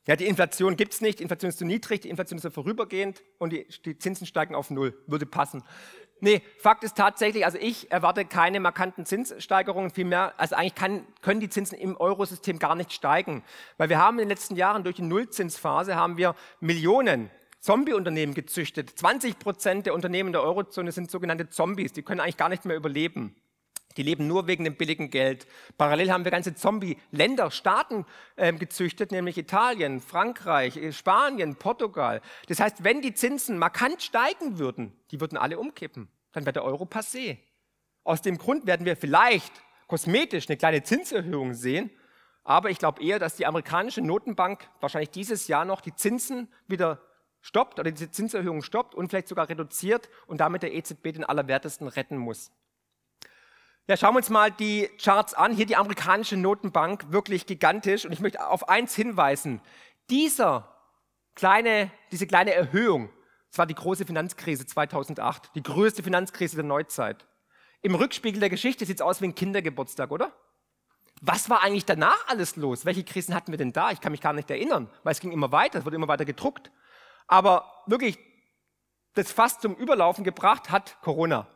ja, die Inflation gibt es nicht, die Inflation ist zu niedrig, die Inflation ist so vorübergehend und die, die Zinsen steigen auf Null. Würde passen. Nee, Fakt ist tatsächlich, also ich erwarte keine markanten Zinssteigerungen, vielmehr, also eigentlich kann, können die Zinsen im Eurosystem gar nicht steigen. Weil wir haben in den letzten Jahren durch die Nullzinsphase haben wir Millionen Zombie-Unternehmen gezüchtet. 20 Prozent der Unternehmen der Eurozone sind sogenannte Zombies. Die können eigentlich gar nicht mehr überleben. Die leben nur wegen dem billigen Geld. Parallel haben wir ganze Zombie-Länder, Staaten äh, gezüchtet, nämlich Italien, Frankreich, äh, Spanien, Portugal. Das heißt, wenn die Zinsen markant steigen würden, die würden alle umkippen. Dann wäre der Euro passé. Aus dem Grund werden wir vielleicht kosmetisch eine kleine Zinserhöhung sehen, aber ich glaube eher, dass die amerikanische Notenbank wahrscheinlich dieses Jahr noch die Zinsen wieder stoppt oder diese Zinserhöhung stoppt und vielleicht sogar reduziert und damit der EZB den Allerwertesten retten muss. Ja, schauen wir uns mal die Charts an. Hier die amerikanische Notenbank, wirklich gigantisch. Und ich möchte auf eins hinweisen. Dieser kleine, diese kleine Erhöhung, das war die große Finanzkrise 2008, die größte Finanzkrise der Neuzeit. Im Rückspiegel der Geschichte sieht es aus wie ein Kindergeburtstag, oder? Was war eigentlich danach alles los? Welche Krisen hatten wir denn da? Ich kann mich gar nicht erinnern, weil es ging immer weiter, es wurde immer weiter gedruckt. Aber wirklich, das fast zum Überlaufen gebracht hat Corona.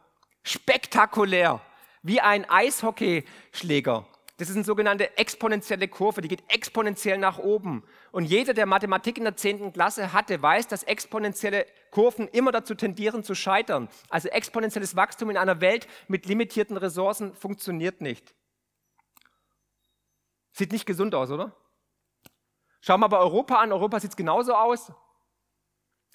Spektakulär, wie ein Eishockeyschläger. Das ist eine sogenannte exponentielle Kurve, die geht exponentiell nach oben. Und jeder, der Mathematik in der 10. Klasse hatte, weiß, dass exponentielle Kurven immer dazu tendieren zu scheitern. Also exponentielles Wachstum in einer Welt mit limitierten Ressourcen funktioniert nicht. Sieht nicht gesund aus, oder? Schauen wir aber Europa an. Europa sieht genauso aus.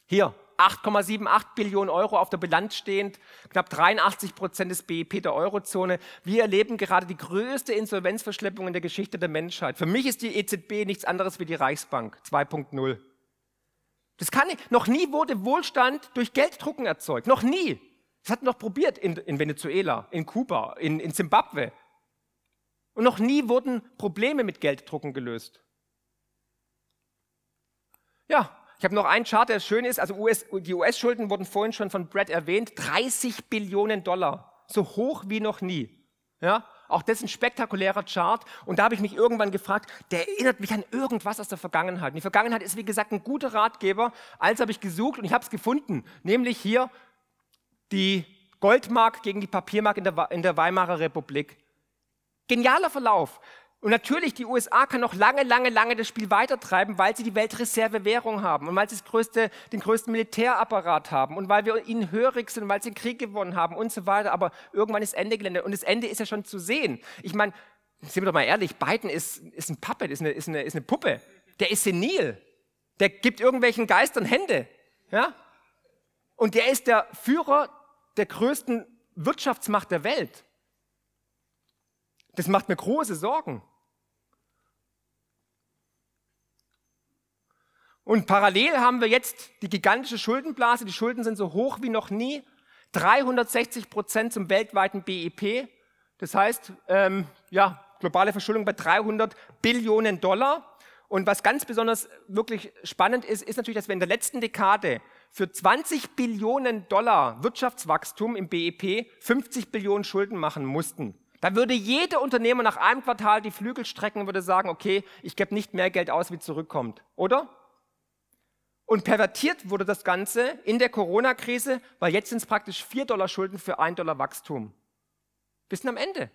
Hier, 8,78 Billionen Euro auf der Bilanz stehend, knapp 83 Prozent des BIP der Eurozone. Wir erleben gerade die größte Insolvenzverschleppung in der Geschichte der Menschheit. Für mich ist die EZB nichts anderes wie die Reichsbank 2.0. Das kann nicht. Noch nie wurde Wohlstand durch Gelddrucken erzeugt. Noch nie. Das hat man noch probiert in, in Venezuela, in Kuba, in, in Zimbabwe. Und noch nie wurden Probleme mit Gelddrucken gelöst. Ja, ich habe noch einen Chart, der schön ist. Also US, die US-Schulden wurden vorhin schon von Brad erwähnt. 30 Billionen Dollar. So hoch wie noch nie. Ja, auch das ist ein spektakulärer Chart. Und da habe ich mich irgendwann gefragt, der erinnert mich an irgendwas aus der Vergangenheit. Und die Vergangenheit ist, wie gesagt, ein guter Ratgeber. Also habe ich gesucht und ich habe es gefunden. Nämlich hier die Goldmark gegen die Papiermark in der, in der Weimarer Republik. Genialer Verlauf. Und natürlich, die USA kann noch lange, lange, lange das Spiel weitertreiben, weil sie die Weltreservewährung haben und weil sie das größte, den größten Militärapparat haben und weil wir ihnen hörig sind, weil sie den Krieg gewonnen haben und so weiter. Aber irgendwann ist Ende Gelände und das Ende ist ja schon zu sehen. Ich meine, sind wir doch mal ehrlich, Biden ist, ist ein Puppet, ist eine, ist, eine, ist eine Puppe. Der ist senil. Der gibt irgendwelchen Geistern Hände. Ja? Und der ist der Führer der größten Wirtschaftsmacht der Welt. Das macht mir große Sorgen. Und parallel haben wir jetzt die gigantische Schuldenblase. Die Schulden sind so hoch wie noch nie. 360 Prozent zum weltweiten BIP. Das heißt, ähm, ja, globale Verschuldung bei 300 Billionen Dollar. Und was ganz besonders wirklich spannend ist, ist natürlich, dass wir in der letzten Dekade für 20 Billionen Dollar Wirtschaftswachstum im BIP 50 Billionen Schulden machen mussten. Da würde jeder Unternehmer nach einem Quartal die Flügel strecken und würde sagen, okay, ich gebe nicht mehr Geld aus, wie zurückkommt. Oder? Und pervertiert wurde das Ganze in der Corona-Krise, weil jetzt sind es praktisch 4 Dollar Schulden für 1 Dollar Wachstum. Wir sind am Ende.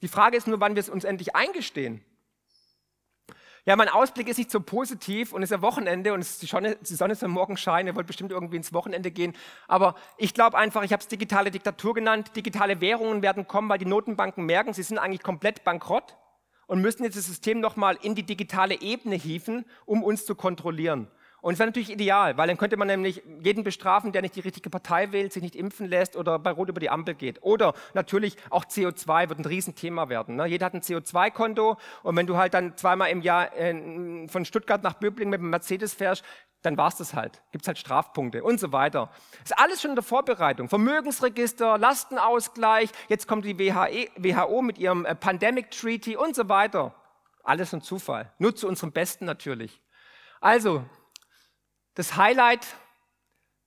Die Frage ist nur, wann wir es uns endlich eingestehen. Ja, mein Ausblick ist nicht so positiv und es ist ja Wochenende und die Sonne, die Sonne soll morgen scheinen. Ihr wollt bestimmt irgendwie ins Wochenende gehen. Aber ich glaube einfach, ich habe es digitale Diktatur genannt. Digitale Währungen werden kommen, weil die Notenbanken merken, sie sind eigentlich komplett bankrott und müssen jetzt das System nochmal in die digitale Ebene hieven, um uns zu kontrollieren. Und es wäre natürlich ideal, weil dann könnte man nämlich jeden bestrafen, der nicht die richtige Partei wählt, sich nicht impfen lässt oder bei Rot über die Ampel geht. Oder natürlich auch CO2 wird ein Riesenthema werden. Ne? Jeder hat ein CO2-Konto und wenn du halt dann zweimal im Jahr äh, von Stuttgart nach Böblingen mit dem Mercedes fährst, dann war es das halt. Gibt es halt Strafpunkte und so weiter. Ist alles schon in der Vorbereitung. Vermögensregister, Lastenausgleich, jetzt kommt die WHO e, mit ihrem äh, Pandemic Treaty und so weiter. Alles ein Zufall. Nur zu unserem Besten natürlich. Also, das Highlight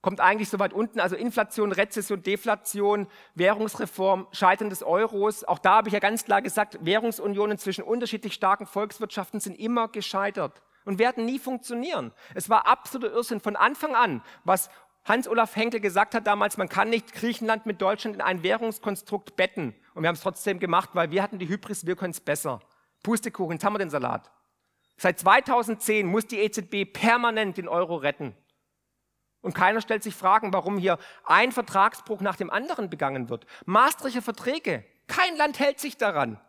kommt eigentlich so weit unten, also Inflation, Rezession, Deflation, Währungsreform, Scheitern des Euros. Auch da habe ich ja ganz klar gesagt, Währungsunionen zwischen unterschiedlich starken Volkswirtschaften sind immer gescheitert und werden nie funktionieren. Es war absoluter Irrsinn von Anfang an, was Hans-Olaf Henkel gesagt hat damals, man kann nicht Griechenland mit Deutschland in ein Währungskonstrukt betten. Und wir haben es trotzdem gemacht, weil wir hatten die Hybris, wir können es besser. Pustekuchen, jetzt haben wir den Salat. Seit 2010 muss die EZB permanent den Euro retten. Und keiner stellt sich Fragen, warum hier ein Vertragsbruch nach dem anderen begangen wird. Maastrichter Verträge, kein Land hält sich daran.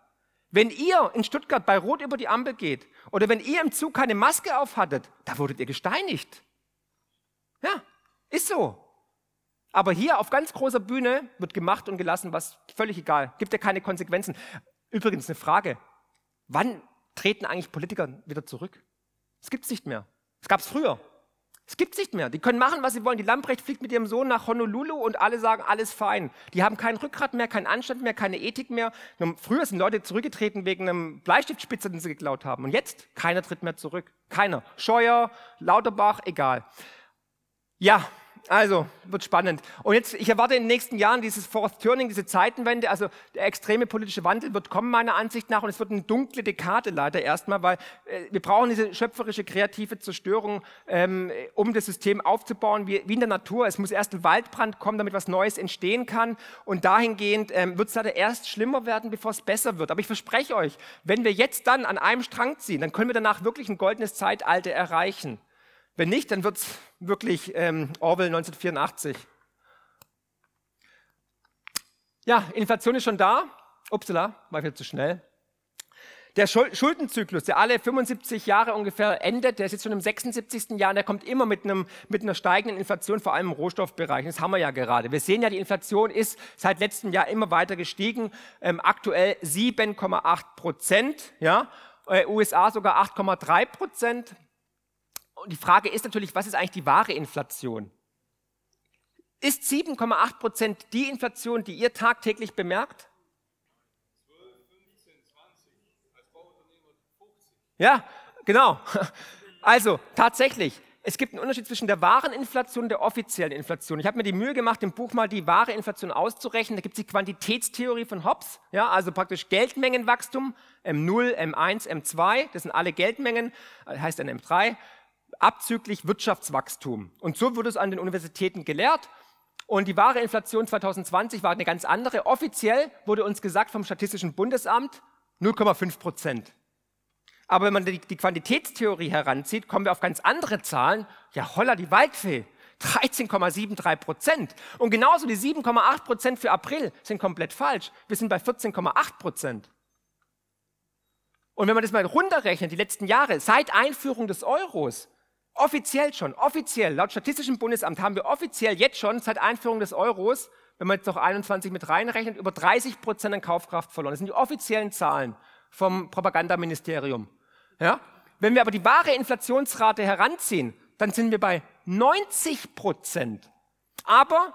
Wenn ihr in Stuttgart bei Rot über die Ampel geht oder wenn ihr im Zug keine Maske aufhattet, da wurdet ihr gesteinigt. Ja, ist so. Aber hier auf ganz großer Bühne wird gemacht und gelassen, was völlig egal. Gibt ja keine Konsequenzen. Übrigens eine Frage. Wann treten eigentlich Politiker wieder zurück. Es gibt es nicht mehr. Es gab es früher. Es gibt es nicht mehr. Die können machen, was sie wollen. Die Lamprecht fliegt mit ihrem Sohn nach Honolulu und alle sagen, alles fein. Die haben kein Rückgrat mehr, keinen Anstand mehr, keine Ethik mehr. Früher sind Leute zurückgetreten wegen einem Bleistiftspitzer, den sie geklaut haben. Und jetzt, keiner tritt mehr zurück. Keiner. Scheuer, Lauterbach, egal. Ja, also, wird spannend. Und jetzt, ich erwarte in den nächsten Jahren dieses Fourth Turning, diese Zeitenwende, also der extreme politische Wandel wird kommen, meiner Ansicht nach, und es wird eine dunkle Dekade leider erstmal, weil äh, wir brauchen diese schöpferische, kreative Zerstörung, ähm, um das System aufzubauen, wie, wie, in der Natur. Es muss erst ein Waldbrand kommen, damit was Neues entstehen kann. Und dahingehend ähm, wird es leider erst schlimmer werden, bevor es besser wird. Aber ich verspreche euch, wenn wir jetzt dann an einem Strang ziehen, dann können wir danach wirklich ein goldenes Zeitalter erreichen. Wenn nicht, dann wird es wirklich ähm, Orwell 1984. Ja, Inflation ist schon da. Upsala, war wieder zu schnell. Der Schuldenzyklus, der alle 75 Jahre ungefähr endet, der ist jetzt schon im 76. Jahr, der kommt immer mit, einem, mit einer steigenden Inflation, vor allem im Rohstoffbereich. Das haben wir ja gerade. Wir sehen ja, die Inflation ist seit letztem Jahr immer weiter gestiegen. Ähm, aktuell 7,8 Prozent, ja. Äh, USA sogar 8,3 Prozent. Die Frage ist natürlich, was ist eigentlich die wahre Inflation? Ist 7,8 Prozent die Inflation, die ihr tagtäglich bemerkt? 12, 15, 20, als Bauunternehmer 50. Ja, genau. *laughs* Also tatsächlich, es gibt einen Unterschied zwischen der wahren Inflation und der offiziellen Inflation. Ich habe mir die Mühe gemacht, im Buch mal die wahre Inflation auszurechnen. Da gibt es die Quantitätstheorie von Hobbes, ja, also praktisch Geldmengenwachstum, M0, M1, M2, das sind alle Geldmengen, heißt dann M3 abzüglich Wirtschaftswachstum. Und so wurde es an den Universitäten gelehrt. Und die wahre Inflation 2020 war eine ganz andere. Offiziell wurde uns gesagt vom Statistischen Bundesamt, 0,5 Prozent. Aber wenn man die, die, Quantitätstheorie heranzieht, kommen wir auf ganz andere Zahlen. Ja, holla, die Waldfee. 13,73 Prozent. Und genauso die 7,8 Prozent für April sind komplett falsch. Wir sind bei 14,8 Prozent. Und wenn man das mal runterrechnet, die letzten Jahre, seit Einführung des Euros, offiziell schon, offiziell, laut Statistischem Bundesamt haben wir offiziell jetzt schon seit Einführung des Euros, wenn man jetzt noch 21 mit reinrechnet, über 30 Prozent an Kaufkraft verloren. Das sind die offiziellen Zahlen vom Propagandaministerium. Ja? Wenn wir aber die wahre Inflationsrate heranziehen, dann sind wir bei 90 Prozent. Aber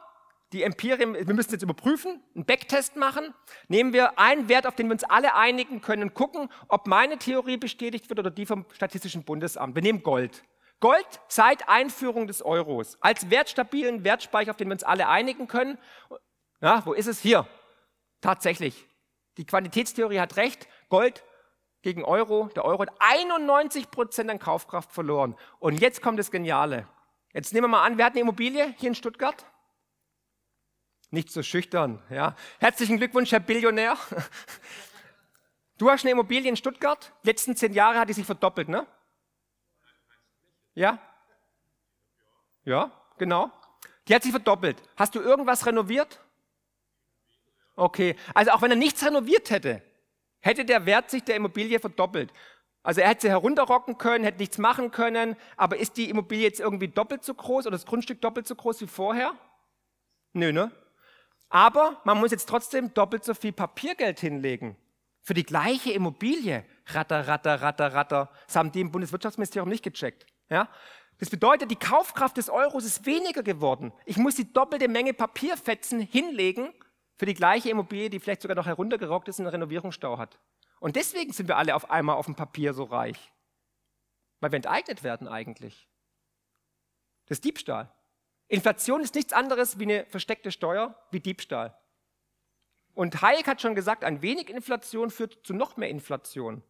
die Empirie, wir müssen jetzt überprüfen, einen Backtest machen. Nehmen wir einen Wert, auf den wir uns alle einigen können gucken, ob meine Theorie bestätigt wird oder die vom Statistischen Bundesamt. Wir nehmen Gold. Gold seit Einführung des Euros als wertstabilen Wertspeicher, auf den wir uns alle einigen können. Ja, wo ist es? Hier. Tatsächlich. Die Quantitätstheorie hat recht. Gold gegen Euro. Der Euro hat 91 Prozent an Kaufkraft verloren. Und jetzt kommt das Geniale. Jetzt nehmen wir mal an, wir hatten eine Immobilie hier in Stuttgart. Nicht so schüchtern, ja. Herzlichen Glückwunsch, Herr Billionär. *laughs* Du hast eine Immobilie in Stuttgart. Letzten zehn Jahre hat die sich verdoppelt, ne? Ja? Ja, genau. Die hat sich verdoppelt. Hast du irgendwas renoviert? Okay. Also auch wenn er nichts renoviert hätte, hätte der Wert sich der Immobilie verdoppelt. Also er hätte sie herunterrocken können, hätte nichts machen können, aber ist die Immobilie jetzt irgendwie doppelt so groß oder das Grundstück doppelt so groß wie vorher? Nö, ne? Aber man muss jetzt trotzdem doppelt so viel Papiergeld hinlegen. Für die gleiche Immobilie. Ratter, ratter, ratter, ratter. Das haben die im Bundeswirtschaftsministerium nicht gecheckt. Ja? Das bedeutet, die Kaufkraft des Euros ist weniger geworden. Ich muss die doppelte Menge Papierfetzen hinlegen für die gleiche Immobilie, die vielleicht sogar noch heruntergerockt ist und einen Renovierungsstau hat. Und deswegen sind wir alle auf einmal auf dem Papier so reich. Weil wir enteignet werden eigentlich. Das ist Diebstahl. Inflation ist nichts anderes wie eine versteckte Steuer, wie Diebstahl. Und Hayek hat schon gesagt, ein wenig Inflation führt zu noch mehr Inflation.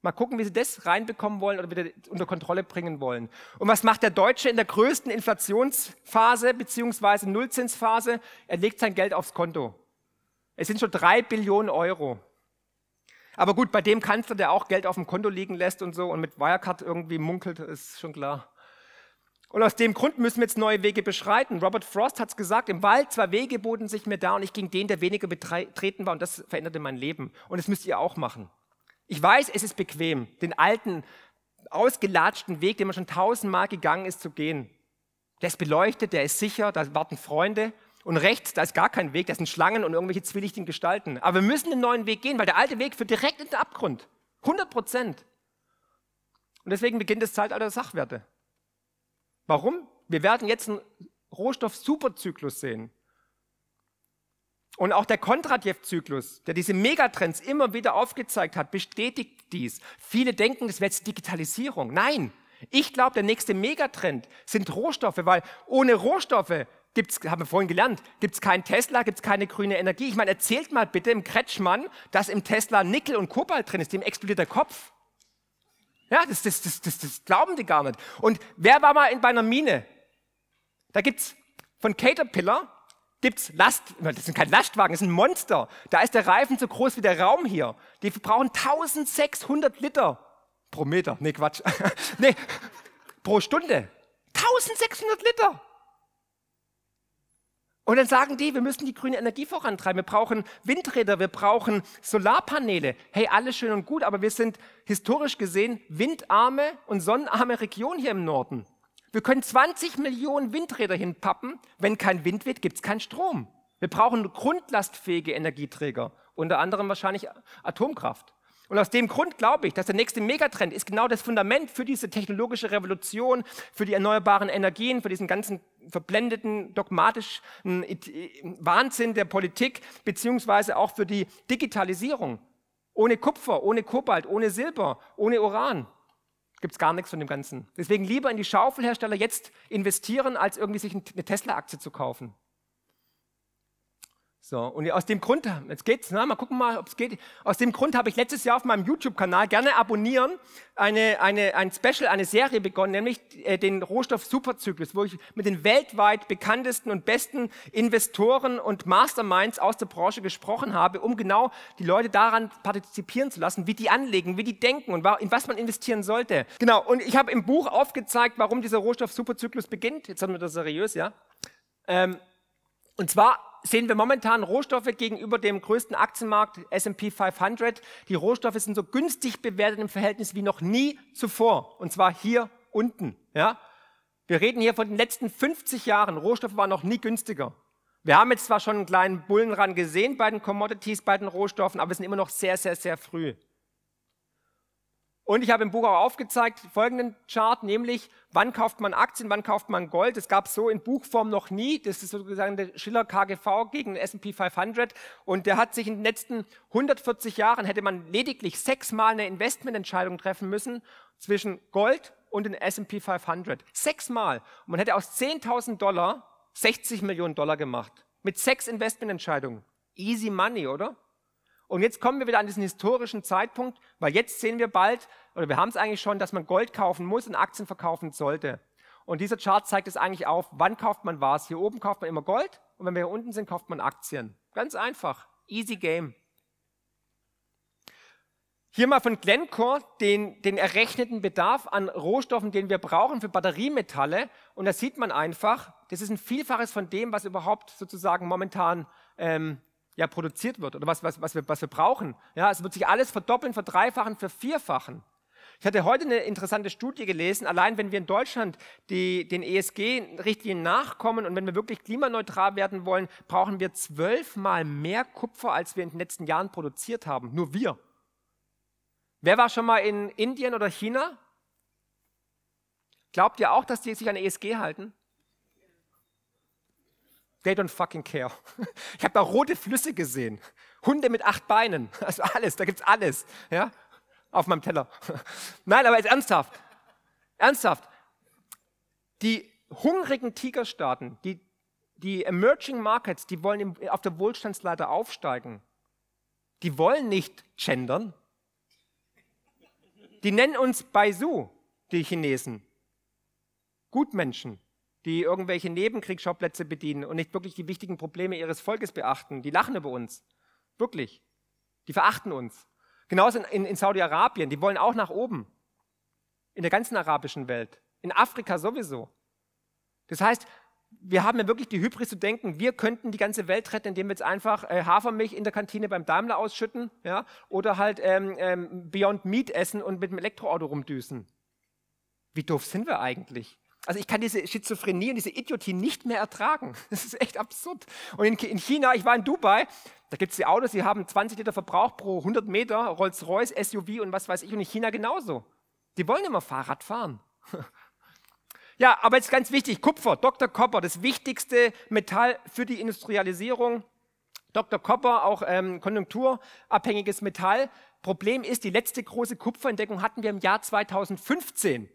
Mal gucken, wie sie das reinbekommen wollen oder wieder unter Kontrolle bringen wollen. Und was macht der Deutsche in der größten Inflationsphase beziehungsweise Nullzinsphase? Er legt sein Geld aufs Konto. Es sind schon drei Billionen Euro. Aber gut, bei dem Kanzler, der auch Geld auf dem Konto liegen lässt und so und mit Wirecard irgendwie munkelt, ist schon klar. Und aus dem Grund müssen wir jetzt neue Wege beschreiten. Robert Frost hat es gesagt, im Wald zwei Wege boten sich mir da und ich ging den, der weniger betreten war und das veränderte mein Leben. Und das müsst ihr auch machen. Ich weiß, es ist bequem, den alten, ausgelatschten Weg, den man schon tausendmal gegangen ist, zu gehen. Der ist beleuchtet, der ist sicher, da warten Freunde. Und rechts, da ist gar kein Weg, da sind Schlangen und irgendwelche zwielichtigen Gestalten. Aber wir müssen den neuen Weg gehen, weil der alte Weg führt direkt in den Abgrund. 100 Prozent. Und deswegen beginnt das Zeitalter der Sachwerte. Warum? Wir werden jetzt einen Rohstoff-Superzyklus sehen. Und auch der Kondratjew-Zyklus, der diese Megatrends immer wieder aufgezeigt hat, bestätigt dies. Viele denken, das wäre jetzt Digitalisierung. Nein, ich glaube, der nächste Megatrend sind Rohstoffe, weil ohne Rohstoffe gibt's, haben wir vorhin gelernt, gibt es keinen Tesla, gibt es keine grüne Energie. Ich meine, erzählt mal bitte im Kretschmann, dass im Tesla Nickel und Kobalt drin ist, dem explodiert der Kopf. Ja, das, das, das, das, das glauben die gar nicht. Und wer war mal in, bei einer Mine? Da gibt es von Caterpillar gibt's Last, das sind keine Lastwagen, das sind Monster. Da ist der Reifen so groß wie der Raum hier. Die verbrauchen 1600 Liter pro Meter. Nee, Quatsch. *laughs* nee, pro Stunde. 1600 Liter. Und dann sagen die, wir müssen die grüne Energie vorantreiben. Wir brauchen Windräder, wir brauchen Solarpaneele. Hey, alles schön und gut, aber wir sind historisch gesehen windarme und sonnenarme Region hier im Norden. Wir können 20 Millionen Windräder hinpappen. Wenn kein Wind weht, gibt es keinen Strom. Wir brauchen grundlastfähige Energieträger, unter anderem wahrscheinlich Atomkraft. Und aus dem Grund glaube ich, dass der nächste Megatrend ist genau das Fundament für diese technologische Revolution, für die erneuerbaren Energien, für diesen ganzen verblendeten, dogmatischen Wahnsinn der Politik, beziehungsweise auch für die Digitalisierung. Ohne Kupfer, ohne Kobalt, ohne Silber, ohne Uran gibt es gar nichts von dem Ganzen. Deswegen lieber in die Schaufelhersteller jetzt investieren, als irgendwie sich eine Tesla-Aktie zu kaufen. So, und aus dem Grund, jetzt geht's, na, mal gucken mal, ob es geht. Aus dem Grund habe ich letztes Jahr auf meinem YouTube-Kanal gerne abonnieren eine, eine, ein Special, eine Serie begonnen, nämlich äh, den Rohstoff-Superzyklus, wo ich mit den weltweit bekanntesten und besten Investoren und Masterminds aus der Branche gesprochen habe, um genau die Leute daran partizipieren zu lassen, wie die anlegen, wie die denken und in was man investieren sollte. Genau, und ich habe im Buch aufgezeigt, warum dieser Rohstoff-Superzyklus beginnt. Jetzt haben wir das seriös, ja. Ähm, und zwar sehen wir momentan Rohstoffe gegenüber dem größten Aktienmarkt S&P 500. Die Rohstoffe sind so günstig bewertet im Verhältnis wie noch nie zuvor. Und zwar hier unten. Ja? Wir reden hier von den letzten 50 Jahren. Rohstoffe waren noch nie günstiger. Wir haben jetzt zwar schon einen kleinen Bullenrand gesehen bei den Commodities, bei den Rohstoffen, aber wir sind immer noch sehr, sehr, sehr früh. Und ich habe im Buch auch aufgezeigt folgenden Chart, nämlich wann kauft man Aktien, wann kauft man Gold. Das gab es so in Buchform noch nie. Das ist sozusagen der Schiller KGV gegen den S&P 500 und der hat sich in den letzten 140 Jahren hätte man lediglich sechsmal eine Investmententscheidung treffen müssen zwischen Gold und den S&P 500. Sechsmal. Und man hätte aus 10.000 Dollar 60 Millionen Dollar gemacht. Mit sechs Investmententscheidungen. Easy money, oder? Und jetzt kommen wir wieder an diesen historischen Zeitpunkt, weil jetzt sehen wir bald, oder wir haben es eigentlich schon, dass man Gold kaufen muss und Aktien verkaufen sollte. Und dieser Chart zeigt es eigentlich auf, wann kauft man was. Hier oben kauft man immer Gold und wenn wir hier unten sind, kauft man Aktien. Ganz einfach. Easy game. Hier mal von Glencore den, den errechneten Bedarf an Rohstoffen, den wir brauchen für Batteriemetalle. Und da sieht man einfach, das ist ein Vielfaches von dem, was überhaupt sozusagen momentan ähm, ja, produziert wird oder was, was, was, wir, was wir brauchen. Ja, es wird sich alles verdoppeln, verdreifachen, vervierfachen. Ich hatte heute eine interessante Studie gelesen, allein wenn wir in Deutschland die, den ESG-Richtlinien nachkommen und wenn wir wirklich klimaneutral werden wollen, brauchen wir zwölfmal mehr Kupfer, als wir in den letzten Jahren produziert haben. Nur wir. Wer war schon mal in Indien oder China? Glaubt ihr auch, dass die sich an ESG halten? They don't fucking care. *laughs* Ich habe da rote Flüsse gesehen. Hunde mit acht Beinen. *laughs* Also alles, da gibt es alles. Ja? Auf meinem Teller. *laughs* Nein, aber jetzt ernsthaft. Ernsthaft. Die hungrigen Tigerstaaten, die, die Emerging Markets, die wollen auf der Wohlstandsleiter aufsteigen. Die wollen nicht gendern. Die nennen uns Baisu, die Chinesen. Gutmenschen die irgendwelche Nebenkriegsschauplätze bedienen und nicht wirklich die wichtigen Probleme ihres Volkes beachten. Die lachen über uns. Wirklich. Die verachten uns. Genauso in, in, in Saudi-Arabien, die wollen auch nach oben. In der ganzen arabischen Welt. In Afrika sowieso. Das heißt, wir haben ja wirklich die Hybris zu denken, wir könnten die ganze Welt retten, indem wir jetzt einfach äh, Hafermilch in der Kantine beim Daimler ausschütten ja, oder halt ähm, ähm, Beyond Meat essen und mit dem Elektroauto rumdüsen. Wie doof sind wir eigentlich? Also ich kann diese Schizophrenie und diese Idiotie nicht mehr ertragen. *laughs* Das ist echt absurd. Und in, in China, ich war in Dubai, da gibt es die Autos, die haben 20 Liter Verbrauch pro 100 Meter, Rolls-Royce, SUV und was weiß ich. Und in China genauso. Die wollen immer Fahrrad fahren. *laughs* Ja, aber jetzt ganz wichtig, Kupfer, Dr. Copper, das wichtigste Metall für die Industrialisierung. Dr. Copper, auch ähm, konjunkturabhängiges Metall. Problem ist, die letzte große Kupferentdeckung hatten wir im Jahr 2015.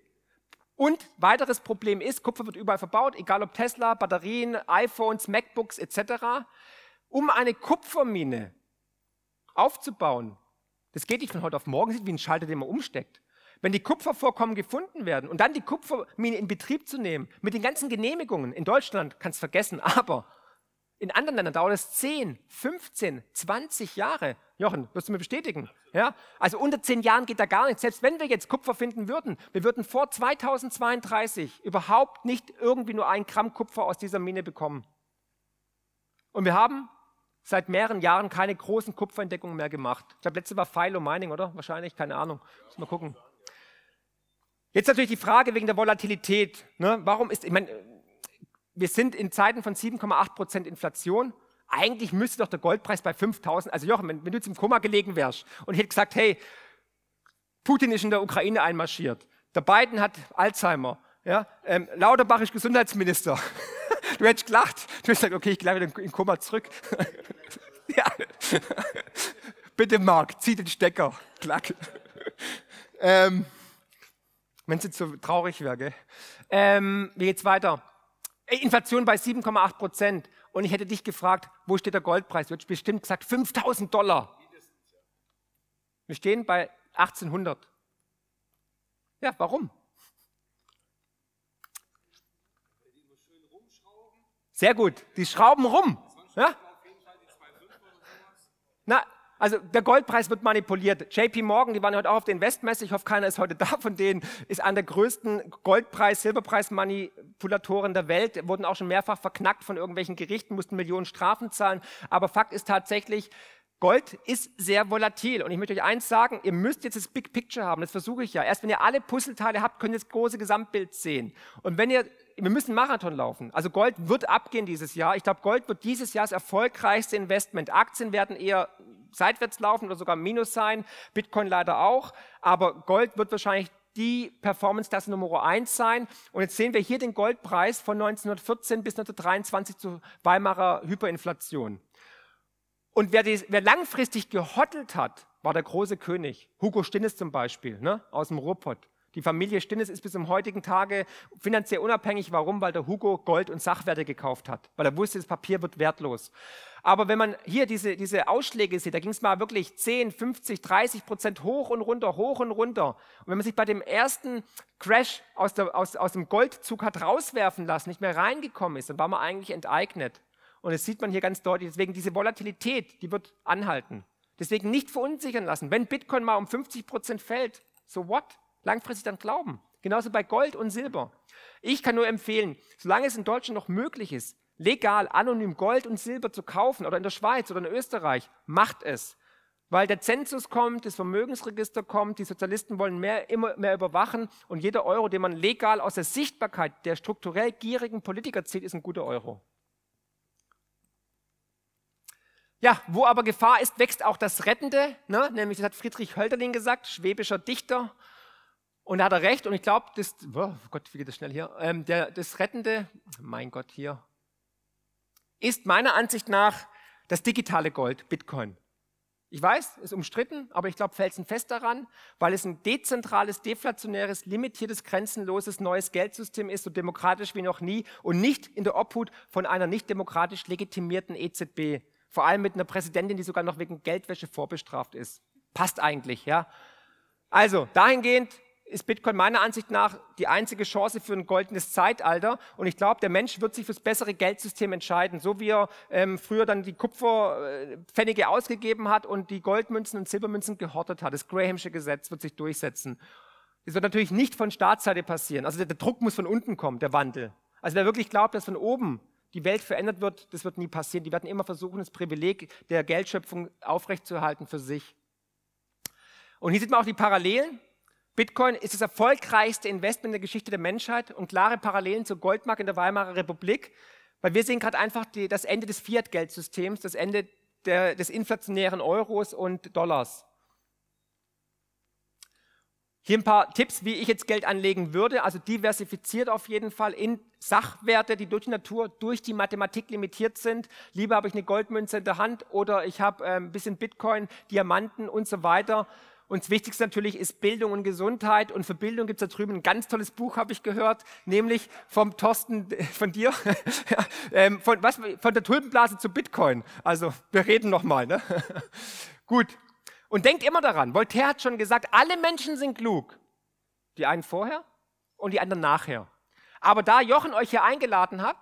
Und weiteres Problem ist, Kupfer wird überall verbaut, egal ob Tesla, Batterien, iPhones, MacBooks etc. Um eine Kupfermine aufzubauen, das geht nicht von heute auf morgen, sieht wie ein Schalter, den man umsteckt. Wenn die Kupfervorkommen gefunden werden und dann die Kupfermine in Betrieb zu nehmen, mit den ganzen Genehmigungen, in Deutschland kannst du vergessen, *laughs* aber in anderen Ländern dauert es 10, 15, 20 Jahre. Jochen, wirst du mir bestätigen? Ja? Also unter 10 Jahren geht da gar nichts. Selbst wenn wir jetzt Kupfer finden würden, wir würden vor 2032 überhaupt nicht irgendwie nur ein Gramm Kupfer aus dieser Mine bekommen. Und wir haben seit mehreren Jahren keine großen Kupferentdeckungen mehr gemacht. Ich glaube, letzte war Philo Mining, oder? Wahrscheinlich, keine Ahnung. Muss mal gucken. Jetzt natürlich die Frage wegen der Volatilität. Ne? Warum ist, ich meine, wir sind in Zeiten von 7,8 Prozent Inflation. Eigentlich müsste doch der Goldpreis bei 5000, also Jochen, wenn, wenn, du jetzt im Koma gelegen wärst und ich hätte gesagt, hey, Putin ist in der Ukraine einmarschiert, der Biden hat Alzheimer, ja, ähm, Lauterbach ist Gesundheitsminister. *laughs* du hättest gelacht. Du hättest gesagt, okay, ich gehe wieder in Koma zurück. *laughs* ja. *laughs* Bitte, Marc, zieh den Stecker. Klack. ähm, wenn es jetzt so traurig wäre, gell? Ähm, wie geht's weiter? Inflation bei 7,8 Prozent. und ich hätte dich gefragt, wo steht der Goldpreis? Du hättest bestimmt gesagt 5000 Dollar. Wir stehen bei 1800. Ja, warum? Sehr gut, die schrauben rum. Ja? Na, also der Goldpreis wird manipuliert. JP Morgan, die waren heute auch auf der Investmesse, ich hoffe, keiner ist heute *laughs* da von denen, ist einer der größten Goldpreis-, Silberpreismanipulatoren der Welt, wurden auch schon mehrfach verknackt von irgendwelchen Gerichten, mussten Millionen Strafen zahlen. Aber Fakt ist tatsächlich, Gold ist sehr volatil. Und ich möchte euch eins sagen, ihr müsst jetzt das Big Picture haben. Das versuche ich ja. Erst wenn ihr alle Puzzleteile habt, könnt ihr das große Gesamtbild sehen. Und wenn ihr, wir müssen Marathon laufen. Also Gold wird abgehen dieses Jahr. Ich glaube, Gold wird dieses Jahr das erfolgreichste Investment. Aktien werden eher seitwärts laufen oder sogar Minus sein. Bitcoin leider auch. Aber Gold wird wahrscheinlich die Performance-Klasse Nummer eins sein. Und jetzt sehen wir hier den Goldpreis von 1914 bis 1923 zur Weimarer Hyperinflation. Und wer, die, wer langfristig gehottelt hat, war der große König. Hugo Stinnes zum Beispiel, ne, aus dem Ruhrpott. Die Familie Stinnes ist bis zum heutigen Tage finanziell unabhängig. Warum? Weil der Hugo Gold und Sachwerte gekauft hat. Weil er wusste, das Papier wird wertlos. Aber wenn man hier diese, diese Ausschläge sieht, da ging es mal wirklich 10, 50, 30 Prozent hoch und runter, hoch und runter. Und wenn man sich bei dem ersten Crash aus, der, aus, aus dem Goldzug hat rauswerfen lassen, nicht mehr reingekommen ist, dann war man eigentlich enteignet. Und das sieht man hier ganz deutlich. Deswegen diese Volatilität, die wird anhalten. Deswegen nicht verunsichern lassen. Wenn Bitcoin mal um 50 Prozent fällt, so what? Langfristig dann glauben. Genauso bei Gold und Silber. Ich kann nur empfehlen, solange es in Deutschland noch möglich ist, legal anonym Gold und Silber zu kaufen oder in der Schweiz oder in Österreich, macht es. Weil der Zensus kommt, das Vermögensregister kommt, die Sozialisten wollen mehr, immer mehr überwachen und jeder Euro, den man legal aus der Sichtbarkeit der strukturell gierigen Politiker zieht, ist ein guter Euro. Ja, wo aber Gefahr ist, wächst auch das Rettende, ne? nämlich das hat Friedrich Hölderlin gesagt, schwäbischer Dichter. Und da hat er recht, und ich glaube, das, oh Gott, wie geht das schnell hier? Ähm, der, das Rettende, mein Gott, hier, ist meiner Ansicht nach das digitale Gold, Bitcoin. Ich weiß, ist umstritten, aber ich glaube felsenfest daran, weil es ein dezentrales, deflationäres, limitiertes, grenzenloses neues Geldsystem ist, so demokratisch wie noch nie und nicht in der Obhut von einer nicht demokratisch legitimierten EZB. Vor allem mit einer Präsidentin, die sogar noch wegen Geldwäsche vorbestraft ist. Passt eigentlich, ja. Also, dahingehend ist Bitcoin meiner Ansicht nach die einzige Chance für ein goldenes Zeitalter. Und ich glaube, der Mensch wird sich fürs bessere Geldsystem entscheiden. So wie er ähm, früher dann die Kupferpfennige ausgegeben hat und die Goldmünzen und Silbermünzen gehortet hat. Das Grahamsche Gesetz wird sich durchsetzen. Das wird natürlich nicht von Staatsseite passieren. Also der, der Druck muss von unten kommen, der Wandel. Also wer wirklich glaubt, dass von oben die Welt verändert wird, das wird nie passieren. Die werden immer versuchen, das Privileg der Geldschöpfung aufrechtzuerhalten für sich. Und hier sieht man auch die Parallelen. Bitcoin ist das erfolgreichste Investment in der Geschichte der Menschheit und klare Parallelen zur Goldmark in der Weimarer Republik, weil wir sehen gerade einfach die, das Ende des Fiat-Geldsystems, das Ende der, des inflationären Euros und Dollars. Hier ein paar Tipps, wie ich jetzt Geld anlegen würde. Also diversifiziert auf jeden Fall in Sachwerte, die durch die Natur, durch die Mathematik limitiert sind. Lieber habe ich eine Goldmünze in der Hand oder ich habe äh, ein bisschen Bitcoin, Diamanten und so weiter. Und das Wichtigste natürlich ist Bildung und Gesundheit. Und für Bildung gibt es da drüben ein ganz tolles Buch, habe ich gehört, nämlich vom Thorsten, *laughs* von dir, *laughs* ähm, von, was, von der Tulpenblase zu Bitcoin. Also wir reden nochmal. Ne? *laughs* Gut, und denkt immer daran, Voltaire hat schon gesagt, alle Menschen sind klug. Die einen vorher und die anderen nachher. Aber da Jochen euch hier eingeladen hat,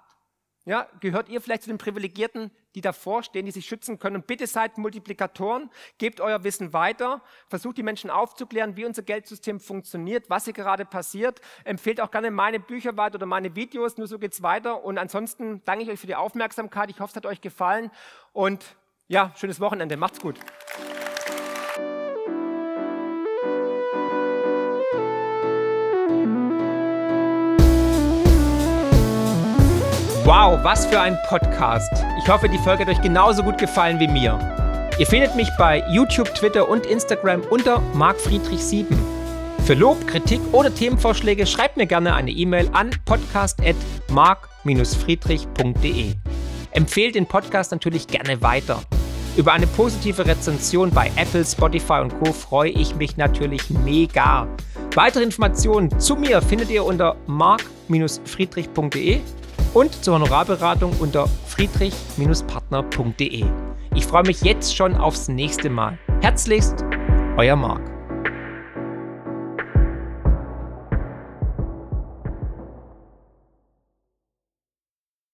ja, gehört ihr vielleicht zu den Privilegierten, die davor stehen, die sich schützen können. Und bitte seid Multiplikatoren, gebt euer Wissen weiter, versucht die Menschen aufzuklären, wie unser Geldsystem funktioniert, was hier gerade passiert. Empfehlt auch gerne meine Bücher weiter oder meine Videos, nur so geht's weiter. Und ansonsten danke ich euch für die Aufmerksamkeit. Ich hoffe, es hat euch gefallen. Und ja, schönes Wochenende. Macht's gut. Wow, was für ein Podcast. Ich hoffe, die Folge hat euch genauso gut gefallen wie mir. Ihr findet mich bei YouTube, Twitter und Instagram unter markfriedrich7. Für Lob, Kritik oder Themenvorschläge schreibt mir gerne eine E-Mail an podcast.mark-friedrich.de. Empfehlt den Podcast natürlich gerne weiter. Über eine positive Rezension bei Apple, Spotify und Co. freue ich mich natürlich mega. Weitere Informationen zu mir findet ihr unter mark-friedrich.de und zur Honorarberatung unter friedrich-partner.de. Ich freue mich jetzt schon aufs nächste Mal. Herzlichst, euer Marc.